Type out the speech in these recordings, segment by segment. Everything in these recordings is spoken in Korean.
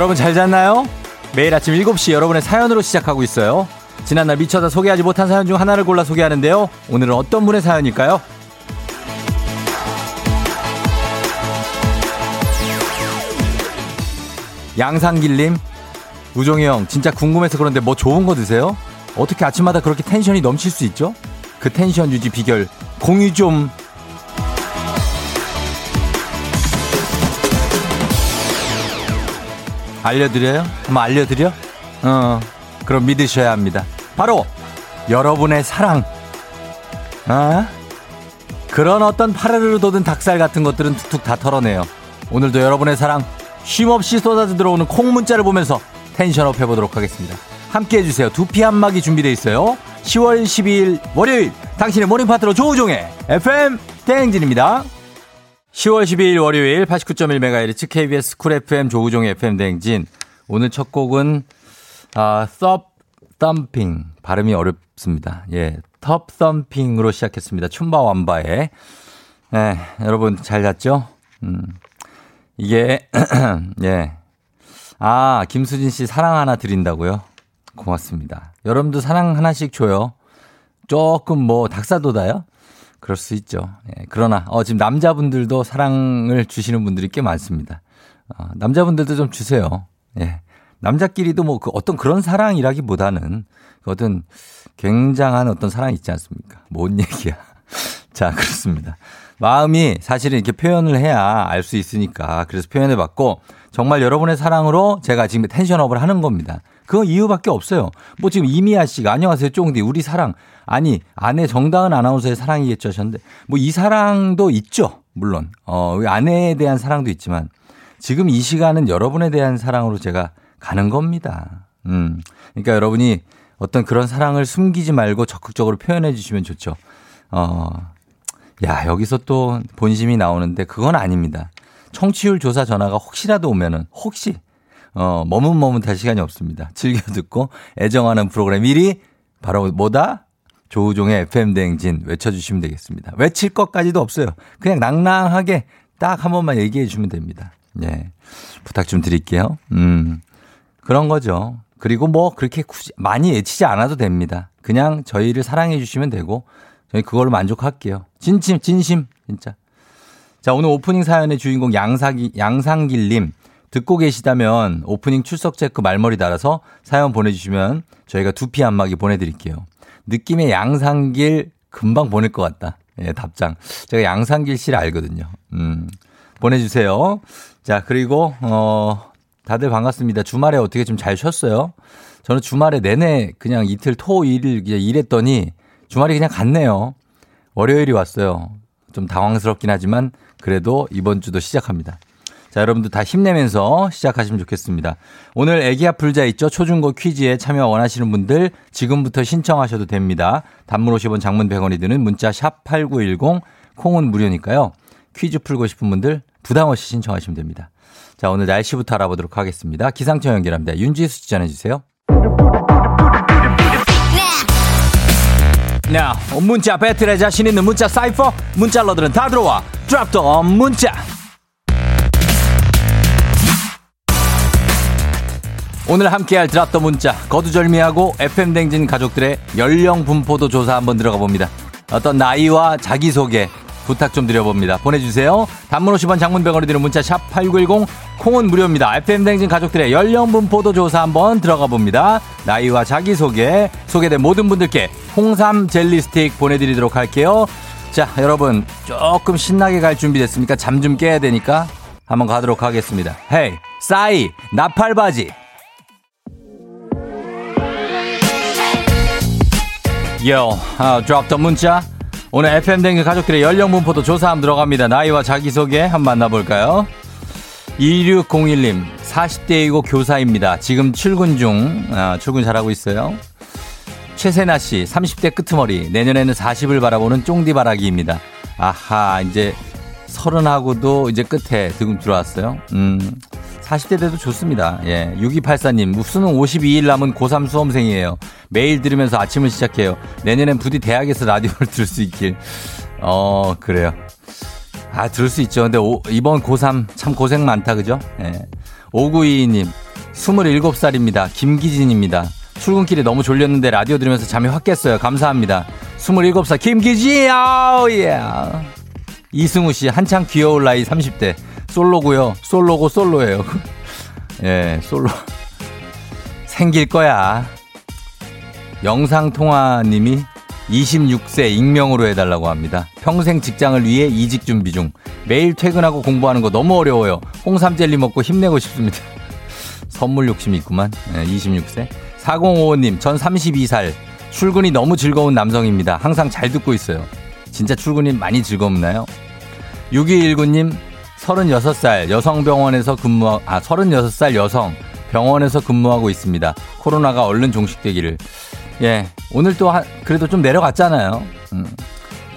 여러분 잘 잤나요? 매일 아침 7시 여러분의 사연으로 시작하고 있어요. 지난날 미쳐서 소개하지 못한 사연 중 하나를 골라 소개하는데요. 오늘은 어떤 분의 사연일까요? 양상길님, 우종이 형, 진짜 궁금해서 그런데 뭐 좋은 거 드세요? 어떻게 아침마다 그렇게 텐션이 넘칠 수 있죠? 그 텐션 유지 비결 공유 좀 알려드려요? 한번 알려드려? 어, 그럼 믿으셔야 합니다. 바로 여러분의 사랑. 아? 그런 어떤 파르르 돋은 닭살 같은 것들은 툭툭 다 털어내요. 오늘도 여러분의 사랑 쉼없이 쏟아져 들어오는 콩 문자를 보면서 tension up 해보도록 하겠습니다. 함께 해주세요. 두피 한막이 준비되어 있어요. 10월 12일 월요일 당신의 morning 파트너 조우종의 FM 대행진입니다. 10월 12일 월요일 89.1MHz KBS 쿨 FM 조우종의 FM 대행진. 오늘 첫 곡은 아, 섭 덤핑 발음이 어렵습니다. 예, 텁 썸핑으로 시작했습니다. 춤바 완바에. 예, 여러분 잘 잤죠? 음. 이게 예. 아, 김수진 씨 사랑 하나 드린다고요? 고맙습니다. 여러분도 사랑 하나씩 줘요. 조금 뭐 닭사도다요? 그럴 수 있죠. 예, 그러나 어, 지금 남자분들도 사랑을 주시는 분들이 꽤 많습니다. 어, 남자분들도 좀 주세요. 예. 남자끼리도 뭐 그 어떤 그런 사랑이라기보다는 어떤 굉장한 어떤 사랑이 있지 않습니까? 뭔 얘기야. 자, 그렇습니다. 마음이 사실은 이렇게 표현을 해야 알 수 있으니까 그래서 표현해 봤고 정말 여러분의 사랑으로 제가 지금 텐션업을 하는 겁니다. 그 이유밖에 없어요. 뭐 지금 이미아 씨가 안녕하세요 쫑디 우리 사랑 아니 아내 정다은 아나운서의 사랑이겠죠 하셨는데 뭐 이 사랑도 있죠 물론 어 아내에 대한 사랑도 있지만 지금 이 시간은 여러분에 대한 사랑으로 제가 가는 겁니다. 음 그러니까 여러분이 어떤 그런 사랑을 숨기지 말고 적극적으로 표현해 주시면 좋죠. 어, 야, 여기서 또 본심이 나오는데 그건 아닙니다. 청취율 조사 전화가 혹시라도 오면은 혹시 어, 머뭇머뭇할 시간이 없습니다. 즐겨 듣고 애정하는 프로그램 1위 바로 뭐다? 조우종의 FM 대행진 외쳐주시면 되겠습니다. 외칠 것까지도 없어요. 그냥 낭낭하게 딱 한 번만 얘기해 주면 됩니다. 예. 부탁 좀 드릴게요. 음. 그런 거죠. 그리고 뭐 그렇게 굳이 많이 애치지 않아도 됩니다. 그냥 저희를 사랑해 주시면 되고 저희 그걸로 만족할게요. 진심, 진심, 진짜. 자, 오늘 오프닝 사연의 주인공 양사기, 양상길님. 듣고 계시다면 오프닝 출석 체크 말머리 달아서 사연 보내주시면 저희가 두피 안마기 보내드릴게요. 느낌의 양상길 금방 보낼 것 같다. 예, 답장. 제가 양상길 씨를 알거든요. 음, 보내주세요. 자, 그리고, 어, 다들 반갑습니다. 주말에 어떻게 좀 잘 쉬었어요? 저는 주말에 내내 그냥 이틀 토, 일, 일했더니 주말이 그냥 갔네요. 월요일이 왔어요. 좀 당황스럽긴 하지만 그래도 이번 주도 시작합니다. 자, 여러분들 다 힘내면서 시작하시면 좋겠습니다. 오늘 애기 아플자 있죠? 초중고 퀴즈에 참여 원하시는 분들 지금부터 신청하셔도 됩니다. 단문 50원 장문 100원이 드는 문자 샵 8910 콩은 무료니까요. 퀴즈 풀고 싶은 분들 부담 없이 신청하시면 됩니다. 자, 오늘 날씨부터 알아보도록 하겠습니다. 기상청 연결합니다. 윤지수 씨 전해주세요. 나 문자 배틀에 자신 있는 문자 사이퍼 문자러들은 다 들어와. 드랍 더 문자. 오늘 함께할 드랍 더 문자 거두절미하고 FM 댕진 가족들의 연령 분포도 조사 한번 들어가 봅니다. 어떤 나이와 자기소개 부탁 좀 드려봅니다. 보내주세요. 단문 50원 장문 100원이 드는 문자 샵 8910 콩은 무료입니다. FM댕진 가족들의 연령 분포도 조사 한번 들어가 봅니다. 나이와 자기소개 소개된 모든 분들께 홍삼 젤리 스틱 보내드리도록 할게요. 자 여러분 조금 신나게 갈 준비 됐습니까? 잠 좀 깨야 되니까 한번 가도록 하겠습니다. 헤이 싸이 나팔바지 요, 아, 드랍 더 문자 오늘 FM댕기 가족들의 연령 분포도 조사 한번 들어갑니다. 나이와 자기소개 한번 만나볼까요? 2601님, 40대이고 교사입니다. 지금 출근 중, 아, 출근 잘하고 있어요. 최세나 씨, 30대 끄트머리, 내년에는 40을 바라보는 쫑디 바라기입니다. 아하, 이제 서른하고도 이제 끝에 지금 들어왔어요. 음, 40대 돼도 좋습니다. 예. 6284님, 수능 52일 남은 고3 수험생이에요. 매일 들으면서 아침을 시작해요. 내년엔 부디 대학에서 라디오를 들을 수 있길. 어, 그래요. 아, 들을 수 있죠. 근데 오, 이번 고3 참 고생 많다, 그죠? 예. 5922님, 27살입니다. 김기진입니다. 출근길에 너무 졸렸는데 라디오 들으면서 잠이 확 깼어요. 감사합니다. 27살 김기진, 아우, 예. 이승우 씨, 한창 귀여울 나이 30대. 솔로고요. 솔로고 솔로예요. 예, 솔로. 생길 거야. 영상통화님이 26세 익명으로 해달라고 합니다. 평생 직장을 위해 이직 준비 중. 매일 퇴근하고 공부하는 거 너무 어려워요. 홍삼 젤리 먹고 힘내고 싶습니다. 선물 욕심이 있구만. 네, 26세. 4055님, 전 32살. 출근이 너무 즐거운 남성입니다. 항상 잘 듣고 있어요. 진짜 출근이 많이 즐겁나요? 6219님, 36살 여성병원에서 근무, 아, 36살 여성 병원에서 근무하고 있습니다. 코로나가 얼른 종식되기를. 예. 오늘 또 한, 그래도 좀 내려갔잖아요. 음.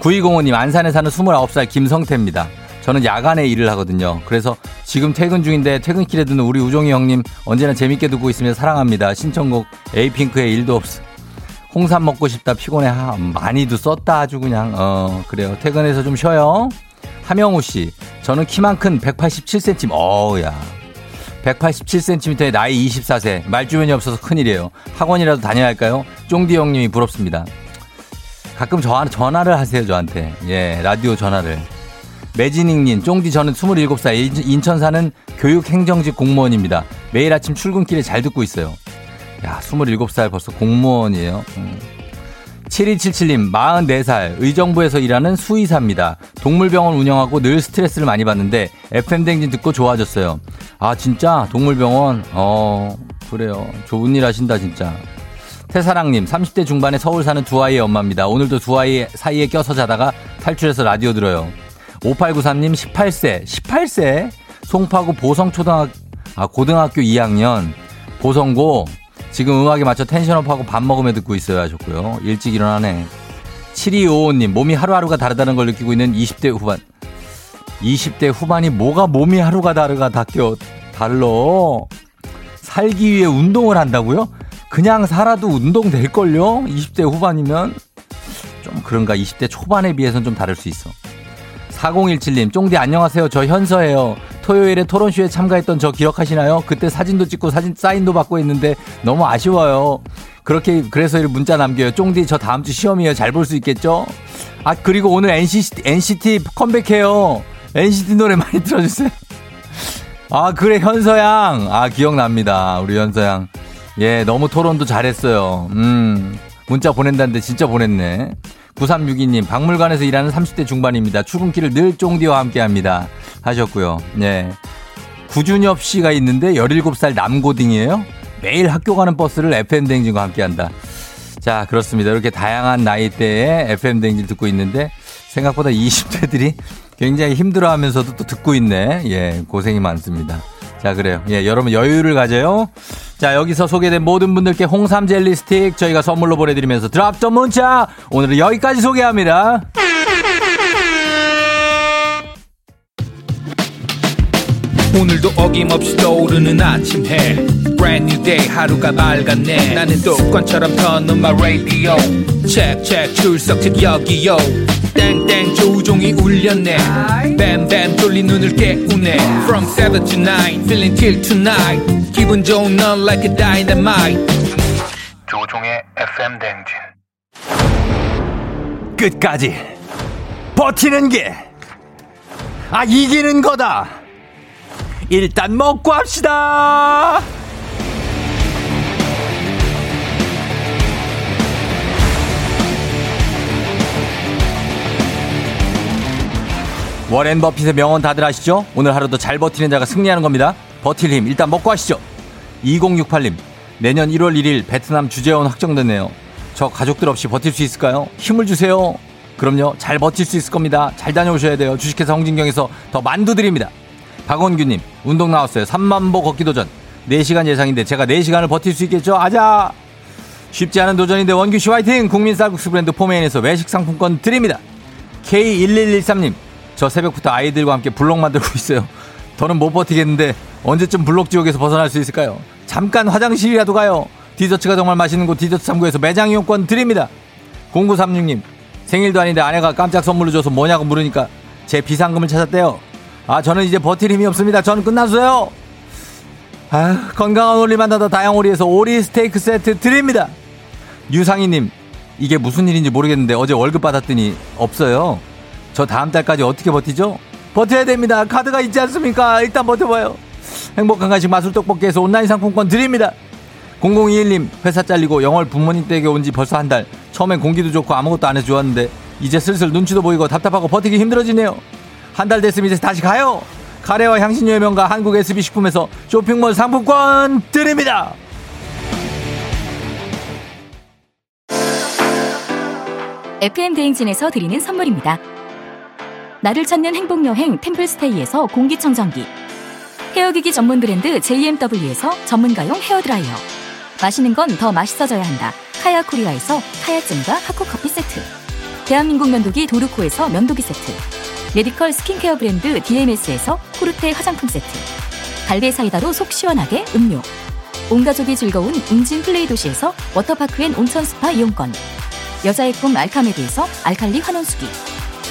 9205님, 안산에 사는 29살 김성태입니다. 저는 야간에 일을 하거든요. 그래서 지금 퇴근 중인데 퇴근길에 듣는 우리 우종이 형님 언제나 재밌게 듣고 있으면 사랑합니다. 신청곡 에이핑크의 일도 없어. 홍삼 먹고 싶다 피곤해. 하, 많이도 썼다 아주 그냥. 어, 그래요. 퇴근해서 좀 쉬어요. 하명우 씨. 저는 키만 큰 187cm. 어우야. 187cm의 나이 24세. 말 주변이 없어서 큰일이에요. 학원이라도 다녀야 할까요? 쫑디 형님이 부럽습니다. 가끔 저, 전화를 하세요, 저한테. 예, 라디오 전화를. 매진익님, 쫑디 저는 27살 인천 사는 교육행정직 공무원입니다. 매일 아침 출근길에 잘 듣고 있어요. 야, 27살 벌써 공무원이에요. 음. 7277님, 44살, 의정부에서 일하는 수의사입니다. 동물병원 운영하고 늘 스트레스를 많이 받는데, FM댕진 듣고 좋아졌어요. 아, 진짜? 동물병원? 어, 그래요. 좋은 일 하신다, 진짜. 태사랑님, 30대 중반에 서울 사는 두 아이의 엄마입니다. 오늘도 두 아이 사이에 껴서 자다가 탈출해서 라디오 들어요. 5893님, 18세, 18세? 송파구 보성초등학, 아, 고등학교 2학년, 보성고, 지금 음악에 맞춰 텐션업하고 밥 먹으며 듣고 있어요 하셨고요. 일찍 일어나네. 7255님, 몸이 하루하루가 다르다는 걸 느끼고 있는 20대 후반. 20대 후반이 뭐가 몸이 하루가 다르가 다껴, 달러. 살기 위해 운동을 한다고요? 그냥 살아도 운동 될걸요? 20대 후반이면? 좀 그런가? 20대 초반에 비해서는 좀 다를 수 있어. 4017님, 쫑디 안녕하세요. 저 현서예요. 토요일에 토론쇼에 참가했던 저 기억하시나요? 그때 사진도 찍고 사진 사인도 받고 했는데 너무 아쉬워요. 그렇게 그래서 문자 남겨요. 쫑디 저 다음 주 시험이에요. 잘 볼 수 있겠죠? 아 그리고 오늘 NCT, NCT 컴백해요. NCT 노래 많이 틀어주세요. 아 그래 현서양. 아 기억납니다. 우리 현서양. 예 너무 토론도 잘했어요. 음 문자 보낸다는데 진짜 보냈네. 9362님, 박물관에서 일하는 30대 중반입니다. 출근길을 늘 쫑디와 함께 합니다. 하셨고요. 네. 구준엽 씨가 있는데 17살 남고딩이에요? 매일 학교 가는 버스를 FM댕진과 함께 한다. 자, 그렇습니다. 이렇게 다양한 나이대에 FM댕진 듣고 있는데 생각보다 20대들이 굉장히 힘들어 하면서도 또 듣고 있네. 예, 고생이 많습니다. 자, 그래요. 예, 여러분 여유를 가져요. 자, 여기서 소개된 모든 분들께 홍삼 젤리 스틱 저희가 선물로 보내드리면서 드랍 더 문자. 오늘은 여기까지 소개합니다. 오늘도 어김없이 떠오르는 아침 해. Brand new day 하루가 밝았네. 나는 습관처럼 터는 마 radio. 체크 출석책 여기요 땡땡 조종이 울렸네. 뱀뱀 돌린 눈을 깨우네. From 7 to 9 feeling till tonight. 기분 좋은 넌 like a dynamite. 조종의 FM 댕진. 끝까지 버티는 게 아 이기는 거다. 일단 먹고 합시다. 워렌 버핏의 명언 다들 아시죠? 오늘 하루도 잘 버티는 자가 승리하는 겁니다. 버틸 힘 일단 먹고 하시죠. 2068님 내년 1월 1일 베트남 주재원 확정됐네요. 저 가족들 없이 버틸 수 있을까요? 힘을 주세요. 그럼요 잘 버틸 수 있을 겁니다. 잘 다녀오셔야 돼요. 주식회사 홍진경에서 더 만두 드립니다. 박원규님 운동 나왔어요. 3만보 걷기 도전. 4시간 예상인데 제가 4시간을 버틸 수 있겠죠? 아자! 쉽지 않은 도전인데 원규 씨 화이팅! 국민 쌀국수 브랜드 포메인에서 외식 상품권 드립니다. K1113님 저 새벽부터 아이들과 함께 블록 만들고 있어요. 더는 못 버티겠는데 언제쯤 블록 지옥에서 벗어날 수 있을까요? 잠깐 화장실이라도 가요. 디저트가 정말 맛있는 곳 디저트 3구에서 매장 이용권 드립니다. 0936님 생일도 아닌데 아내가 깜짝 선물로 줘서 뭐냐고 물으니까 제 비상금을 찾았대요. 아, 저는 이제 버틸 힘이 없습니다. 저는 끝났어요. 아, 건강한 오리 만나다 다양오리에서 오리 스테이크 세트 드립니다. 유상희님, 이게 무슨 일인지 모르겠는데 어제 월급 받았더니 없어요. 저 다음 달까지 어떻게 버티죠? 버텨야 됩니다. 카드가 있지 않습니까? 일단 버텨봐요. 행복한 간식 마술 떡볶이에서 온라인 상품권 드립니다. 0021님, 회사 잘리고 영월 부모님 댁에 온 지 벌써 한 달. 처음엔 공기도 좋고 아무것도 안 해서 좋았는데, 이제 슬슬 눈치도 보이고 답답하고 버티기 힘들어지네요. 한 달 됐으면 이제 다시 가요. 카레와 향신료의 명가 한국 SB 식품에서 쇼핑몰 상품권 드립니다. FM 대행진에서 드리는 선물입니다. 나를 찾는 행복여행 템플스테이에서 공기청정기. 헤어기기 전문 브랜드 JMW에서 전문가용 헤어드라이어. 마시는 건 더 맛있어져야 한다. 카야코리아에서 카야잼과 하코커피 세트. 대한민국 면도기 도르코에서 면도기 세트. medical skincare 브랜드 DMS에서 코르테 화장품 세트. 갈베 사이다로 속 시원하게 음료. 온 가족이 즐거운 웅진 플레이 도시에서 워터파크 and 온천 스파 이용권. 여자의 꿈 알카메드에서 알칼리 환원수기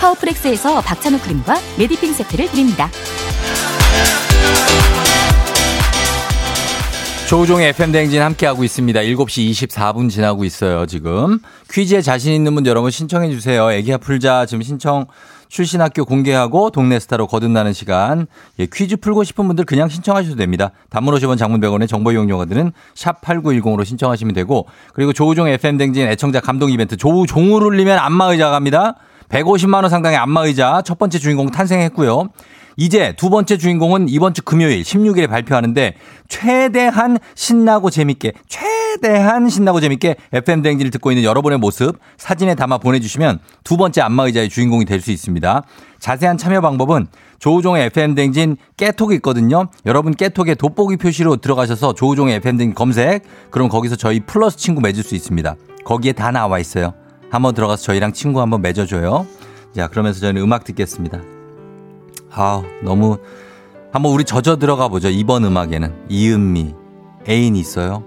파워프렉스에서 박찬호 크림과 메디핑 세트를 드립니다. 조우종의 FM대행진 함께하고 있습니다. 7시 24분 지나고 있어요, 지금. 퀴즈에 자신 있는 분 여러분 신청해주세요. 애기야 풀자 지금 신청 출신 학교 공개하고 동네 스타로 거듭나는 시간. 예, 퀴즈 풀고 싶은 분들 그냥 신청하셔도 됩니다. 단문 50원 장문 100원의 정보 이용료가들은 샵8910으로 신청하시면 되고 그리고 조우종 FM댕진 애청자 감동 이벤트 조우종을 울리면 안마 의자 갑니다. 150만 원 상당의 안마의자 첫 번째 주인공 탄생했고요. 이제 두 번째 주인공은 이번 주 금요일 16일에 발표하는데 최대한 신나고 재밌게 최대한 신나고 재밌게 FM 댕지를 듣고 있는 여러분의 모습 사진에 담아 보내주시면 두 번째 안마의자의 주인공이 될 수 있습니다. 자세한 참여 방법은 조우종의 FM 댕진 깨톡이 있거든요. 여러분 깨톡에 돋보기 표시로 들어가셔서 조우종의 FM 댕진 검색 그럼 거기서 저희 플러스 친구 맺을 수 있습니다. 거기에 다 나와 있어요. 한번 들어가서 저희랑 친구 한번 맺어줘요. 자 그러면서 저희는 음악 듣겠습니다. 아, 너무 한번 우리 젖어 들어가 보죠. 이번 음악에는 이은미 애인 있어요.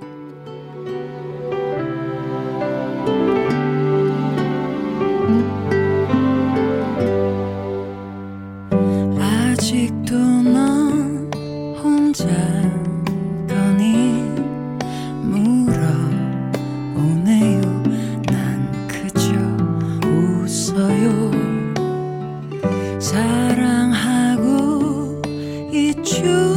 있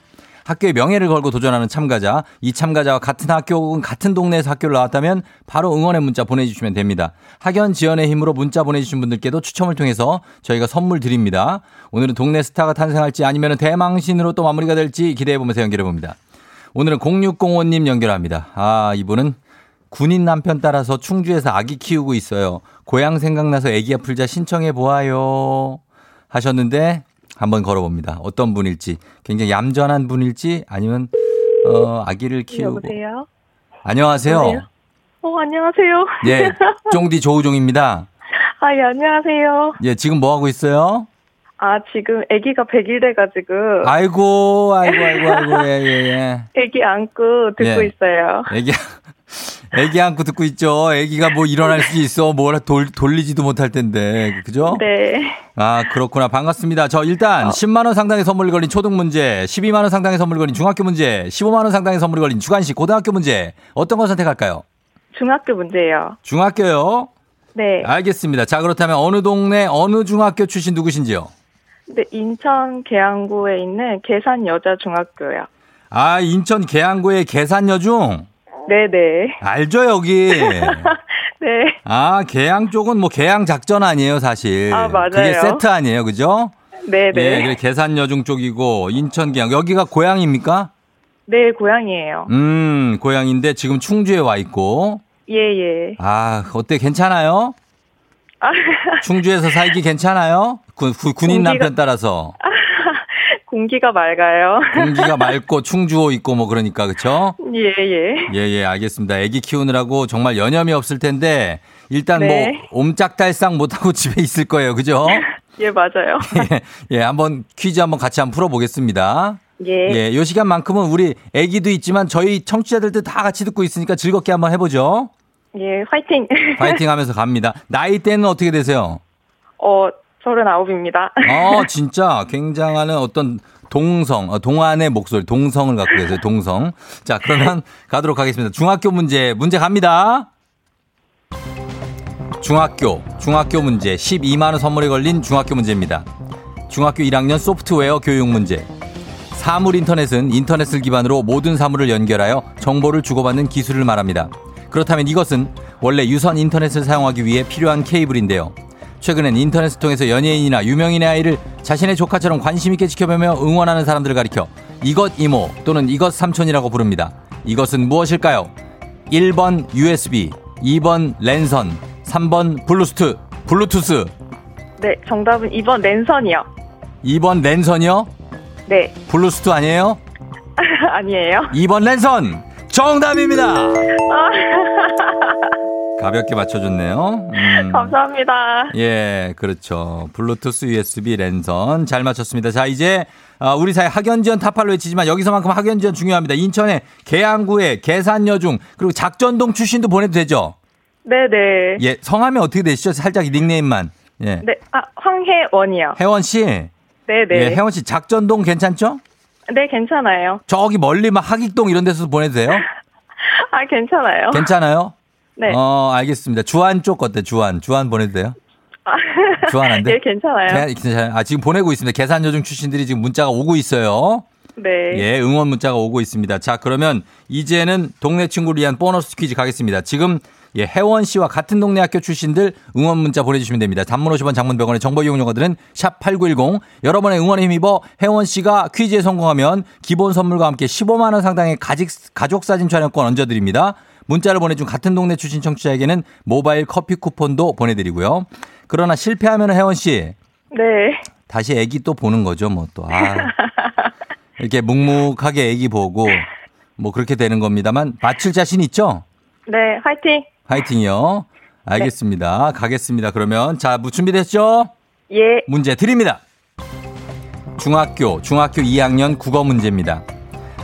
학교의 명예를 걸고 도전하는 참가자, 이 참가자와 같은 학교 혹은 같은 동네에서 학교를 나왔다면 바로 응원의 문자 보내주시면 됩니다. 학연 지연의 힘으로 문자 보내주신 분들께도 추첨을 통해서 저희가 선물 드립니다. 오늘은 동네 스타가 탄생할지 아니면 대망신으로 또 마무리가 될지 기대해보면서 연결해봅니다. 오늘은 0605님 연결합니다. 아, 이분은 군인 남편 따라서 충주에서 아기 키우고 있어요. 고향 생각나서 애기야 풀자 신청해 보아요. 하셨는데 한번 걸어봅니다. 어떤 분일지 굉장히 얌전한 분일지 아니면 어, 아기를 키우고 여보세요? 안녕하세요. 여보세요? 어, 안녕하세요. 예, 쫑디 조우종입니다. 아, 예, 안녕하세요. 예, 지금 뭐 하고 있어요? 아, 지금 아기가 100일 돼가지고, 아이고, 아이고, 아이고, 아이고, 예, 예, 아기 안고 듣고 예. 있어요. 예. 애기, 애기 안고 듣고 있죠. 애기가 뭐 일어날 수 있어. 뭐라 돌, 돌리지도 못할 텐데. 그죠? 네. 아, 그렇구나. 반갑습니다. 저 일단 10만원 상당의 선물이 걸린 초등 문제, 12만원 상당의 선물이 걸린 중학교 문제, 15만원 상당의 선물이 걸린 주간식 고등학교 문제. 어떤 거 선택할까요? 중학교 문제예요. 중학교요? 네. 알겠습니다. 자, 그렇다면 어느 동네, 어느 중학교 출신 누구신지요? 네, 인천 계양구에 있는 계산 여자 중학교요. 아, 인천 계양구의 계산여중? 네네. 알죠, 여기. 네. 아, 계양 쪽은 뭐 계양 작전 아니에요, 사실. 아, 맞아요. 그게 세트 아니에요, 그죠? 네네. 예, 그래, 계산여중 쪽이고, 인천 계양. 여기가 고향입니까? 네, 고향이에요. 음, 고향인데 지금 충주에 와 있고. 예, 예. 아, 어때, 괜찮아요? 아, 충주에서 살기 괜찮아요? 군, 군- 군인 남편 따라서. 공기가 맑아요. 공기가 맑고 충주호 있고 뭐 그러니까, 그쵸? 예, 예. 예, 예, 알겠습니다. 애기 키우느라고 정말 여념이 없을 텐데, 일단 네. 뭐, 옴짝달싹 못 하고 집에 있을 거예요. 그죠? 예, 맞아요. 예, 예, 한번 퀴즈 한번 같이 한번 풀어 보겠습니다. 예. 예, 요 시간만큼은 우리 애기도 있지만 저희 청취자들도 다 같이 듣고 있으니까 즐겁게 한번 해 보죠. 예, 화이팅. 파이팅 하면서 갑니다. 나이 대는 어떻게 되세요? 어, 서른아홉입니다. 어, 진짜 굉장한 어떤 동성, 어, 동안의 목소리, 동성을 갖고 계세요. 동성. 자, 그러면 가도록 하겠습니다. 중학교 문제, 문제 갑니다. 중학교, 중학교 문제, 12만원 선물이 걸린 중학교 문제입니다. 중학교 1학년 소프트웨어 교육 문제. 사물 인터넷은 인터넷을 기반으로 모든 사물을 연결하여 정보를 주고받는 기술을 말합니다. 그렇다면 이것은 원래 유선 인터넷을 사용하기 위해 필요한 케이블인데요. 최근엔 인터넷을 통해서 연예인이나 유명인의 아이를 자신의 조카처럼 관심있게 지켜보며 응원하는 사람들을 가리켜 이것 이모 또는 이것 삼촌이라고 부릅니다. 이것은 무엇일까요? 1번 USB, 2번 랜선, 3번 블루투스, 블루투스, 네, 정답은 2번 랜선이요. 2번 랜선이요? 네, 블루투스 아니에요? 아니에요. 2번 랜선 정답입니다. 가볍게 맞춰줬네요. 음. 감사합니다. 예, 그렇죠. 블루투스 USB 랜선 잘 맞췄습니다. 자, 이제 아, 우리 사회 학연지원 타파를 외치지만 여기서만큼 학연지원 중요합니다. 인천의 계양구의 계산여중 그리고 작전동 출신도 보내도 되죠. 네네. 예, 성함이 어떻게 되시죠? 살짝 닉네임만. 예, 네, 아, 황혜원이요. 혜원 씨. 네네. 예, 혜원 씨 작전동 괜찮죠? 네, 괜찮아요. 저기 멀리 막 하익동 이런 데서 보내도 돼요? 아, 괜찮아요. 괜찮아요? 네. 어, 알겠습니다. 주안 쪽 어때? 주안. 주안 보내도 돼요? 주안 안 돼? 예, 괜찮아요. 개- 괜찮아요. 아, 지금 보내고 있습니다. 계산요중 출신들이 지금 문자가 오고 있어요. 네. 예, 응원 문자가 오고 있습니다. 자, 그러면 이제는 동네 친구를 위한 보너스 퀴즈 가겠습니다. 지금 예, 혜원 씨와 같은 동네 학교 출신들 응원 문자 보내주시면 됩니다. 단문 50원 장문 100원의 정보 이용료들은 샵8910 여러분의 응원에 힘입어 혜원 씨가 퀴즈에 성공하면 기본 선물과 함께 15만 원 상당의 가직, 가족 사진 촬영권 얹어드립니다. 문자를 보내준 같은 동네 출신 청취자에게는 모바일 커피 쿠폰도 보내드리고요. 그러나 실패하면 혜원 씨 네. 다시 애기 또 보는 거죠, 뭐 또. 아. 이렇게 묵묵하게 애기 보고 뭐 그렇게 되는 겁니다만 맞출 자신 있죠? 네, 화이팅! 화이팅이요. 알겠습니다. 가겠습니다. 그러면 자, 뭐 준비됐죠? 예. 문제 드립니다. 중학교, 중학교 2학년 국어 문제입니다.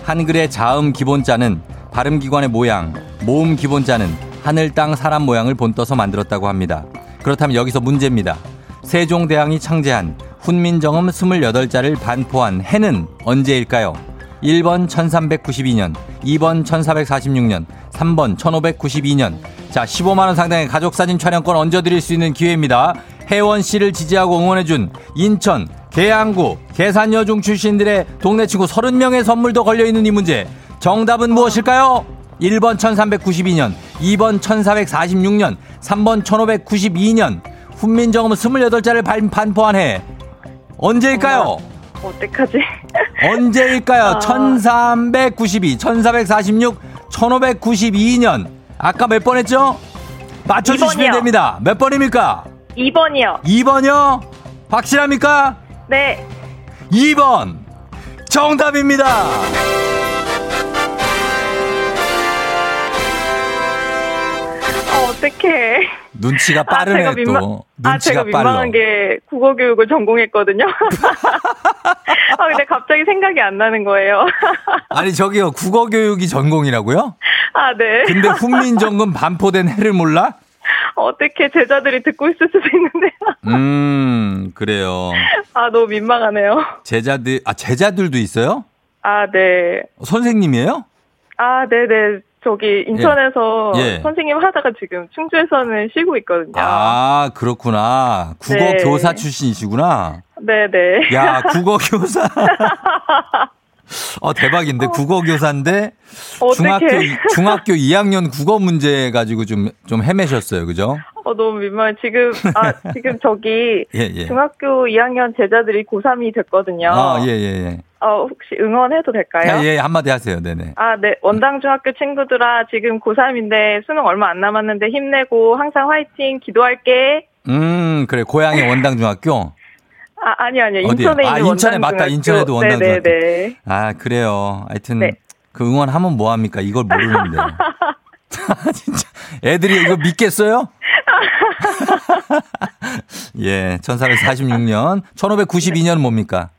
한글의 자음 기본자는 발음 기관의 모양, 모음 기본자는 하늘, 땅, 사람 모양을 본떠서 만들었다고 합니다. 그렇다면 여기서 문제입니다. 세종대왕이 창제한 훈민정음 28자를 반포한 해는 언제일까요? 1번 1392년, 2번 1446년, 3번 1592년. 자, 15만원 상당의 가족사진 촬영권 얹어드릴 수 있는 기회입니다. 혜원 씨를 지지하고 응원해준 인천, 계양구, 계산여중 출신들의 동네 친구 30명의 선물도 걸려있는 이 문제. 정답은 무엇일까요? 1번 1392년, 2번 1446년, 3번 1592년. 훈민정음 28자를 반- 반포한 해. 언제일까요? 어떡하지? 언제일까요? 아. 1392, 1446, 1592년. 아까 몇 번 했죠? 맞춰주시면 이번이요. 됩니다. 몇 번입니까? 2번이요. 2번이요? 확실합니까? 네. 2번. 정답입니다. 어, 어떡해. 눈치가 아, 빠르네 제가 민망, 또. 아, 제가 눈치가 빨라. 민망한 게 국어 교육을 전공했거든요. 아, 근데 갑자기 생각이 안 나는 거예요. 아니 저기요 국어 교육이 전공이라고요? 아, 네. 근데 훈민정음 반포된 해를 몰라? 어떻게 제자들이 듣고 있을 수도 있는데. 음 그래요. 아, 너무 민망하네요. 제자들 아 제자들도 있어요? 아, 네. 선생님이에요? 아, 네네. 저기 인천에서 예. 선생님 하다가 지금 충주에서는 쉬고 있거든요. 아 그렇구나. 국어 네. 교사 출신이시구나. 네네. 야 국어 교사. 어 대박인데 국어 교사인데 중학교 어떡해. 중학교 2학년 국어 문제 가지고 좀좀 헤매셨어요, 그죠? 어, 너무 민망해. 지금, 아, 지금 저기 예 예. 중학교 2학년 제자들이 고3이 됐거든요. 아예예 예. 어, 혹시 응원해도 될까요? 예, 예 한마디 하세요, 네네. 아, 네. 원당 중학교 친구들아, 지금 고3인데 수능 얼마 안 남았는데 힘내고 항상 화이팅 기도할게. 음 그래 고향의 원당 중학교. 아, 아니, 아니요. 어디요? 인천에 아, 있는 인천에 원당 맞다. 중학교. 인천에도 원당 중학교. 네네네. 아 그래요. 하여튼 네. 그 응원하면 뭐 합니까? 이걸 모르는데. 진짜 애들이 이거 믿겠어요? 예, 1446년, 1592년 뭡니까?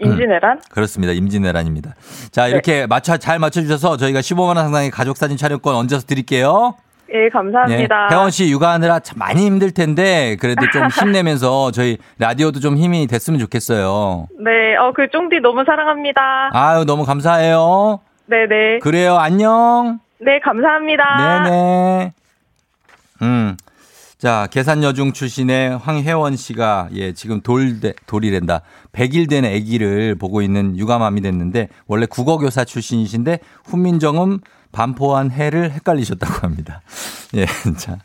임진왜란? 그렇습니다. 임진왜란입니다. 자, 이렇게 맞춰 잘 맞춰 주셔서 저희가 15만 원 상당의 가족 사진 촬영권 얹어서 드릴게요. 예, 감사합니다. 혜원 씨 육아하느라 참 많이 힘들 텐데 그래도 좀 힘내면서 저희 라디오도 좀 힘이 됐으면 좋겠어요. 네, 어, 그 쫑디 너무 사랑합니다. 아유, 너무 감사해요. 네 네. 그래요. 안녕. 네, 감사합니다. 네 네. 음. 자, 계산여중 출신의 황혜원 씨가 예, 지금 돌, 돌이랜다. 100일 된 아기를 보고 있는 육아맘이 됐는데 원래 국어교사 출신이신데 훈민정음 반포한 해를 헷갈리셨다고 합니다. 예, 자.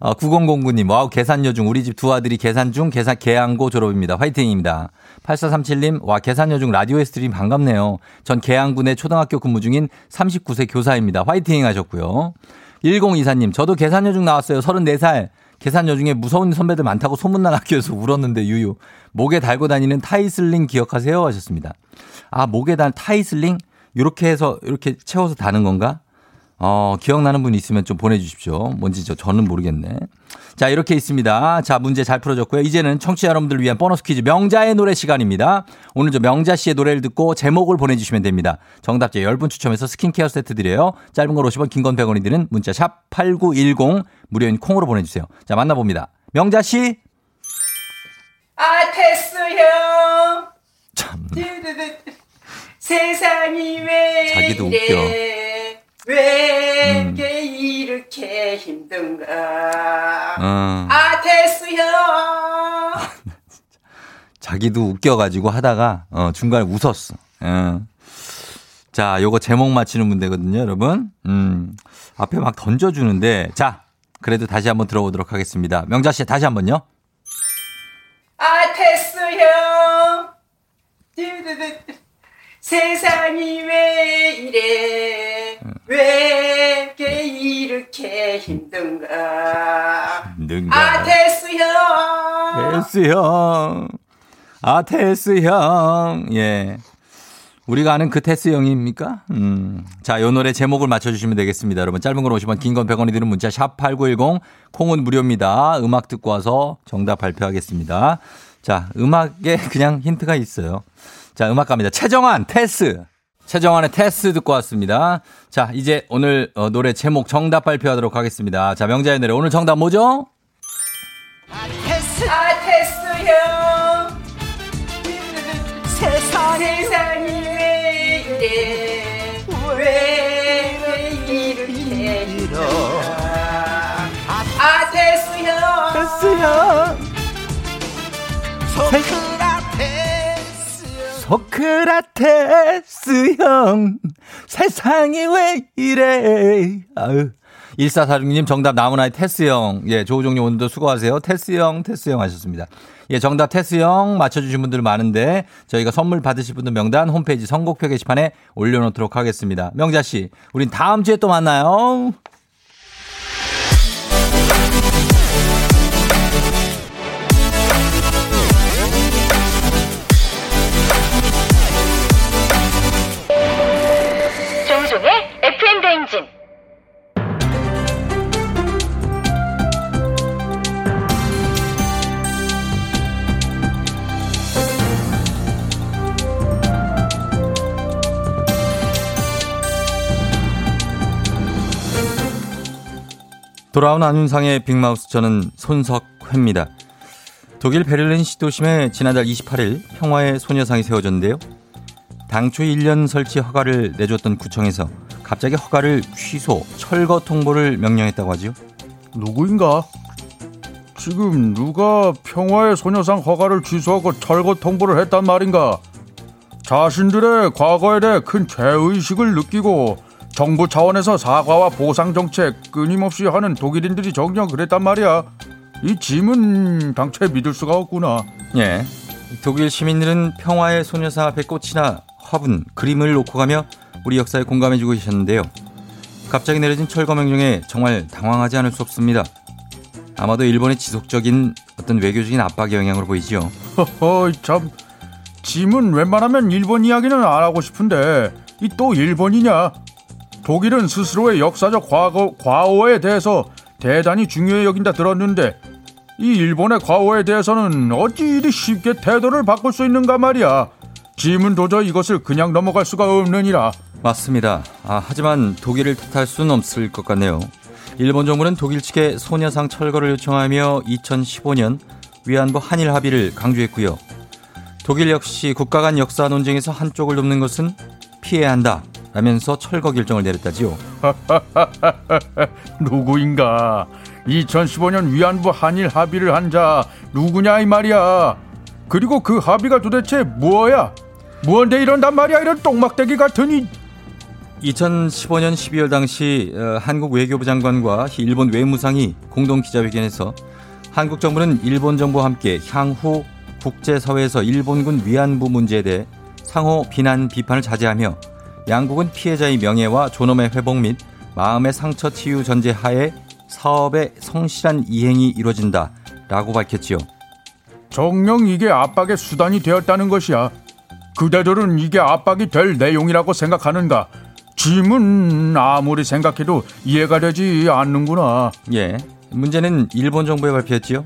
어, 9009님, 와우, 계산여중. 우리 집 두 아들이 계산 중, 계산, 계양고 졸업입니다. 화이팅입니다. 8437님, 와, 계산여중 라디오에서 들으니 반갑네요. 전 계양구 내 초등학교 근무 중인 39세 교사입니다. 화이팅 하셨고요. 1024님, 저도 계산여중 나왔어요. 34살. 계산여중에 무서운 선배들 많다고 소문난 학교에서 울었는데 유유. 목에 달고 다니는 타이슬링 기억하세요? 하셨습니다. 아, 목에 달 타이슬링? 이렇게 해서, 이렇게 채워서 다는 건가? 어, 기억나는 분 있으면 좀 보내주십시오. 뭔지 저, 저는 모르겠네. 자, 이렇게 있습니다. 자, 문제 잘 풀어줬고요. 이제는 청취자 여러분들을 위한 보너스 퀴즈 명자의 노래 시간입니다. 오늘 저 명자 씨의 노래를 듣고 제목을 보내주시면 됩니다. 정답자 10분 추첨해서 스킨케어 세트 드려요. 짧은 걸 50원, 긴 건 100원이 드는 문자 샵 8910 무료인 콩으로 보내주세요. 자, 만나봅니다. 명자 씨. 아, 테스요. 참, 세상이 왜 자기도 이래? 왜 음. 이게 이렇게 힘든가? 어, 아, 테스요. 자기도 웃겨가지고 하다가 어, 중간에 웃었어. 어. 자, 요거 제목 맞히는 문제거든요, 여러분. 음, 앞에 막 던져주는데, 자, 그래도 다시 한번 들어보도록 하겠습니다. 명자 씨, 다시 한번요. 아 테스 형 세상이 왜 이래 왜 이렇게 이렇게 힘든가 능가. 아 테스 형 테스 형. 아, 테스 형. 예. 우리가 아는 그 테스 형입니까? 음. 자, 요 노래 제목을 맞춰주시면 되겠습니다. 여러분, 짧은 건 50원, 긴 건 100원이 드는 문자, 샵8910, 콩은 무료입니다. 음악 듣고 와서 정답 발표하겠습니다. 자, 음악에 그냥 힌트가 있어요. 자, 음악 갑니다. 최정환, 테스. 최정환의 테스 듣고 왔습니다. 자, 이제 오늘 어, 노래 제목 정답 발표하도록 하겠습니다. 자, 명자의 노래. 오늘 정답 뭐죠? 아 테스 형 세상이 왜 이래 왜, 왜 이렇게 힘든가 아 테스 형 테스 형. 소크라테스 형 세상이 왜 이래 아유 1446님 정답 나훈아의 테스 형. 예, 조우종님 오늘도 수고하세요. 테스 형, 테스 형 하셨습니다. 예, 정답 테스 형 맞춰주신 분들 많은데 저희가 선물 받으실 분들 명단 홈페이지 선곡표 게시판에 올려놓도록 하겠습니다. 명자씨, 우린 다음 주에 또 만나요. 돌아온 안윤상의 빅마우스 저는 손석회입니다. 독일 베를린 시도심에 지난달 28일 평화의 소녀상이 세워졌는데요. 당초 1년 설치 허가를 내줬던 구청에서 갑자기 허가를 취소, 철거 통보를 명령했다고 하지요. 누구인가? 지금 누가 평화의 소녀상 허가를 취소하고 철거 통보를 했단 말인가? 자신들의 과거에 대해 큰 죄의식을 느끼고 정부 차원에서 사과와 보상 정책 끊임없이 하는 독일인들이 정녕 그랬단 말이야. 이 짐은 당최 믿을 수가 없구나. 예. 독일 시민들은 평화의 소녀상 앞에 꽃이나 화분, 그림을 놓고 가며 우리 역사에 공감해주고 계셨는데요. 갑자기 내려진 철거 명령에 정말 당황하지 않을 수 없습니다. 아마도 일본의 지속적인 어떤 외교적인 압박의 영향으로 보이지요. 허허, 참. 짐은 웬만하면 일본 이야기는 안 하고 싶은데 이 또 일본이냐? 독일은 스스로의 역사적 과거, 과오에 대해서 대단히 중요히 여긴다 들었는데 이 일본의 과오에 대해서는 어찌 이리 쉽게 태도를 바꿀 수 있는가 말이야. 짐은 도저히 이것을 그냥 넘어갈 수가 없느니라. 맞습니다. 아, 하지만 독일을 탓할 수는 없을 것 같네요. 일본 정부는 독일 측에 소녀상 철거를 요청하며 2015년 위안부 한일 합의를 강조했고요. 독일 역시 국가 간 역사 논쟁에서 한쪽을 돕는 것은 피해야 한다. 라면서 철거 결정을 내렸다지요. 누구인가? 2015년 위안부 한일 합의를 한 자 누구냐 이 말이야. 그리고 그 합의가 도대체 뭐야? 뭔데 이런단 말이야 이런 똥막대기 같으니 2015년 12월 당시 어, 한국 외교부 장관과 일본 외무상이 공동 기자회견에서 한국 정부는 일본 정부와 함께 향후 국제사회에서 일본군 위안부 문제에 대해 상호 비난 비판을 자제하며 양국은 피해자의 명예와 존엄의 회복 및 마음의 상처 치유 전제 하에 사업의 성실한 이행이 이루어진다라고 밝혔지요. 정녕 이게 압박의 수단이 되었다는 것이야. 그대들은 이게 압박이 될 내용이라고 생각하는가? 짐은 아무리 생각해도 이해가 되지 않는구나. 예. 문제는 일본 정부의 발표였지요.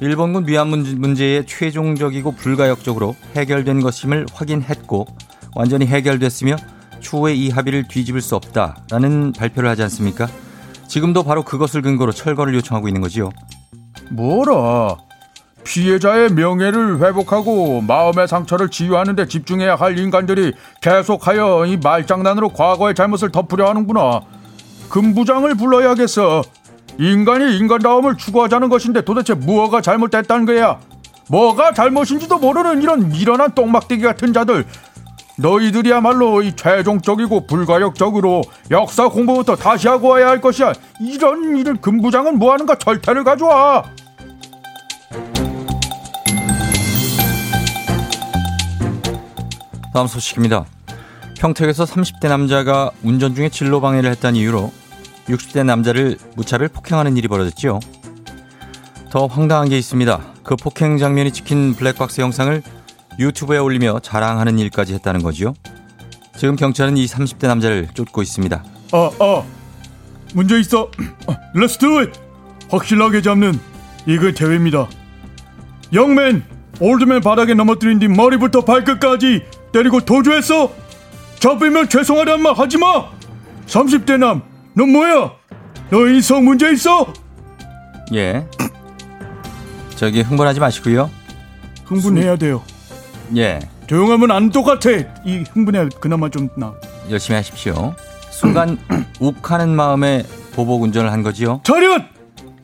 일본군 위안 문- 문제의 최종적이고 불가역적으로 해결된 것임을 확인했고 완전히 해결됐으며 추후에 이 합의를 뒤집을 수 없다라는 발표를 하지 않습니까? 지금도 바로 그것을 근거로 철거를 요청하고 있는 거지요. 뭐라? 피해자의 명예를 회복하고 마음의 상처를 치유하는 데 집중해야 할 인간들이 계속하여 이 말장난으로 과거의 잘못을 덮으려 하는구나. 금부장을 불러야겠어. 인간이 인간다움을 추구하자는 것인데 도대체 뭐가 잘못됐다는 거야? 뭐가 잘못인지도 모르는 이런 미련한 똥막대기 같은 자들. 너희들이야말로 이 최종적이고 불가역적으로 역사 공부부터 다시 하고 와야 할 것이야. 이런 일을 금부장은 뭐하는가 절타를 가져와. 다음 소식입니다. 평택에서 30대 남자가 운전 중에 진로 방해를 했다는 이유로 60대 남자를 무차별 폭행하는 일이 벌어졌지요. 더 황당한 게 있습니다. 그 폭행 장면이 찍힌 블랙박스 영상을 유튜브에 올리며 자랑하는 일까지 했다는 거지요. 지금 경찰은 이 30대 남자를 쫓고 있습니다. 아, 아, 문제 있어. Let's do it. 확실하게 잡는 이거 대회입니다. Young man, old man 바닥에 넘어뜨린 뒤 머리부터 발끝까지 때리고 도주했어. 잡히면 죄송하단 말 하지 마. 30대 남, 넌 뭐야? 너 인성 문제 있어? 예. 저기 흥분하지 마시고요. 흥분해야 돼요. 예. 조용하면 안 똑같아. 이 흥분해 그나마 좀 나. 열심히 하십시오. 순간 욱하는 마음에 보복 운전을 한 거지요. 차렷!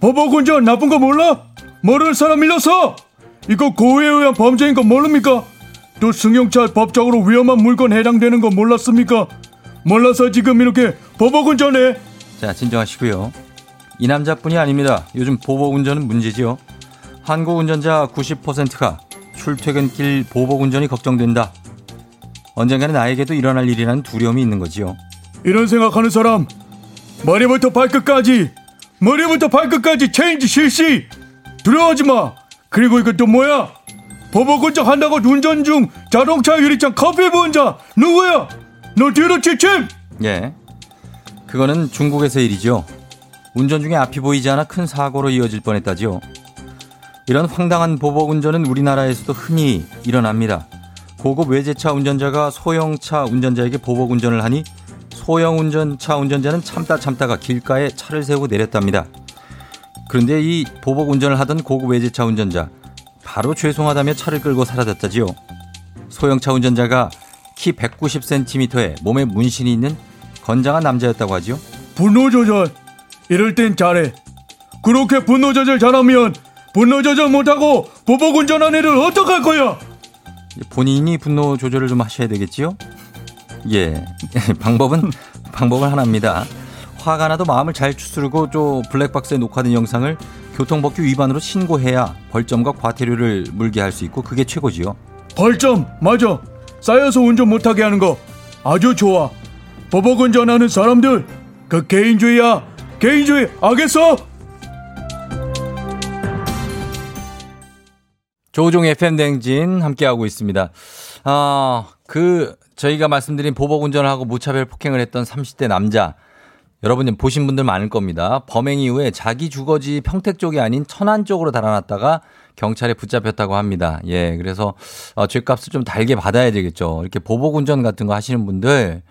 보복 운전 나쁜 거 몰라? 모르는 사람 밀렸어. 이거 고의에 의한 범죄인 거 모릅니까? 또 승용차 법적으로 위험한 물건 해당되는 거 몰랐습니까? 몰라서 지금 이렇게 보복 운전해. 자, 진정하시고요. 이 남자뿐이 아닙니다. 요즘 보복 운전은 문제지요. 한국 운전자 90%가 출퇴근길 보복 운전이 걱정된다. 언젠가는 나에게도 일어날 일이라는 두려움이 있는 거지요. 이런 생각하는 사람 머리부터 발끝까지 머리부터 발끝까지 체인지 실시 두려워하지 마. 그리고 이것도 뭐야? 보복 운전 한다고 운전 중 자동차 유리창 커피 부은 자 누구야? 너 뒤로 취침. 예. 그거는 중국에서 일이죠. 운전 중에 앞이 보이지 않아 큰 사고로 이어질 뻔했다지요. 이런 황당한 보복 운전은 우리나라에서도 흔히 일어납니다. 고급 외제차 운전자가 소형차 운전자에게 보복 운전을 하니 소형 운전차 운전자는 참다 참다가 길가에 차를 세우고 내렸답니다. 그런데 이 보복 운전을 하던 고급 외제차 운전자 바로 죄송하다며 차를 끌고 사라졌다지요. 소형차 운전자가 키 190cm에 몸에 문신이 있는 건장한 남자였다고 하죠. 분노 조절 이럴 땐 잘해. 그렇게 분노 조절 잘하면 분노 조절 못하고 보복 운전한 애를 어떡할 거야? 본인이 분노 조절을 좀 하셔야 되겠지요? 예. 방법은, 방법은 하나입니다. 화가 나도 마음을 잘 추스르고 또 블랙박스에 녹화된 영상을 교통법규 위반으로 신고해야 벌점과 과태료를 물게 할 수 있고 그게 최고지요. 벌점 맞아. 쌓여서 운전 못하게 하는 거 아주 좋아. 보복 운전하는 사람들 그 개인주의야. 개인주의 알겠어? 조종의 FM 댕진 함께하고 있습니다. 아, 그, 저희가 말씀드린 보복 운전을 하고 무차별 폭행을 했던 30대 남자. 여러분 보신 분들 많을 겁니다. 범행 이후에 자기 주거지 평택 쪽이 아닌 천안 쪽으로 달아났다가 경찰에 붙잡혔다고 합니다. 예, 그래서 어, 죄값을 좀 달게 받아야 되겠죠. 이렇게 보복 운전 같은 거 하시는 분들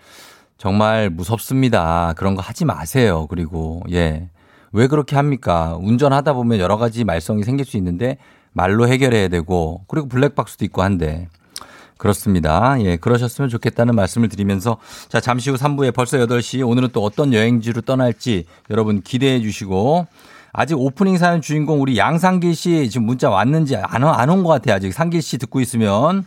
정말 무섭습니다. 그런 거 하지 마세요. 그리고 예. 왜 그렇게 합니까? 운전하다 보면 여러 가지 말썽이 생길 수 있는데 말로 해결해야 되고 그리고 블랙박스도 있고 한데 그렇습니다. 예, 그러셨으면 좋겠다는 말씀을 드리면서 자, 잠시 후 3부에 벌써 8시 오늘은 또 어떤 여행지로 떠날지 여러분 기대해 주시고 아직 오프닝 사연 주인공 우리 양상길 씨 지금 문자 왔는지 안온것 같아요. 아직 상길 씨 듣고 있으면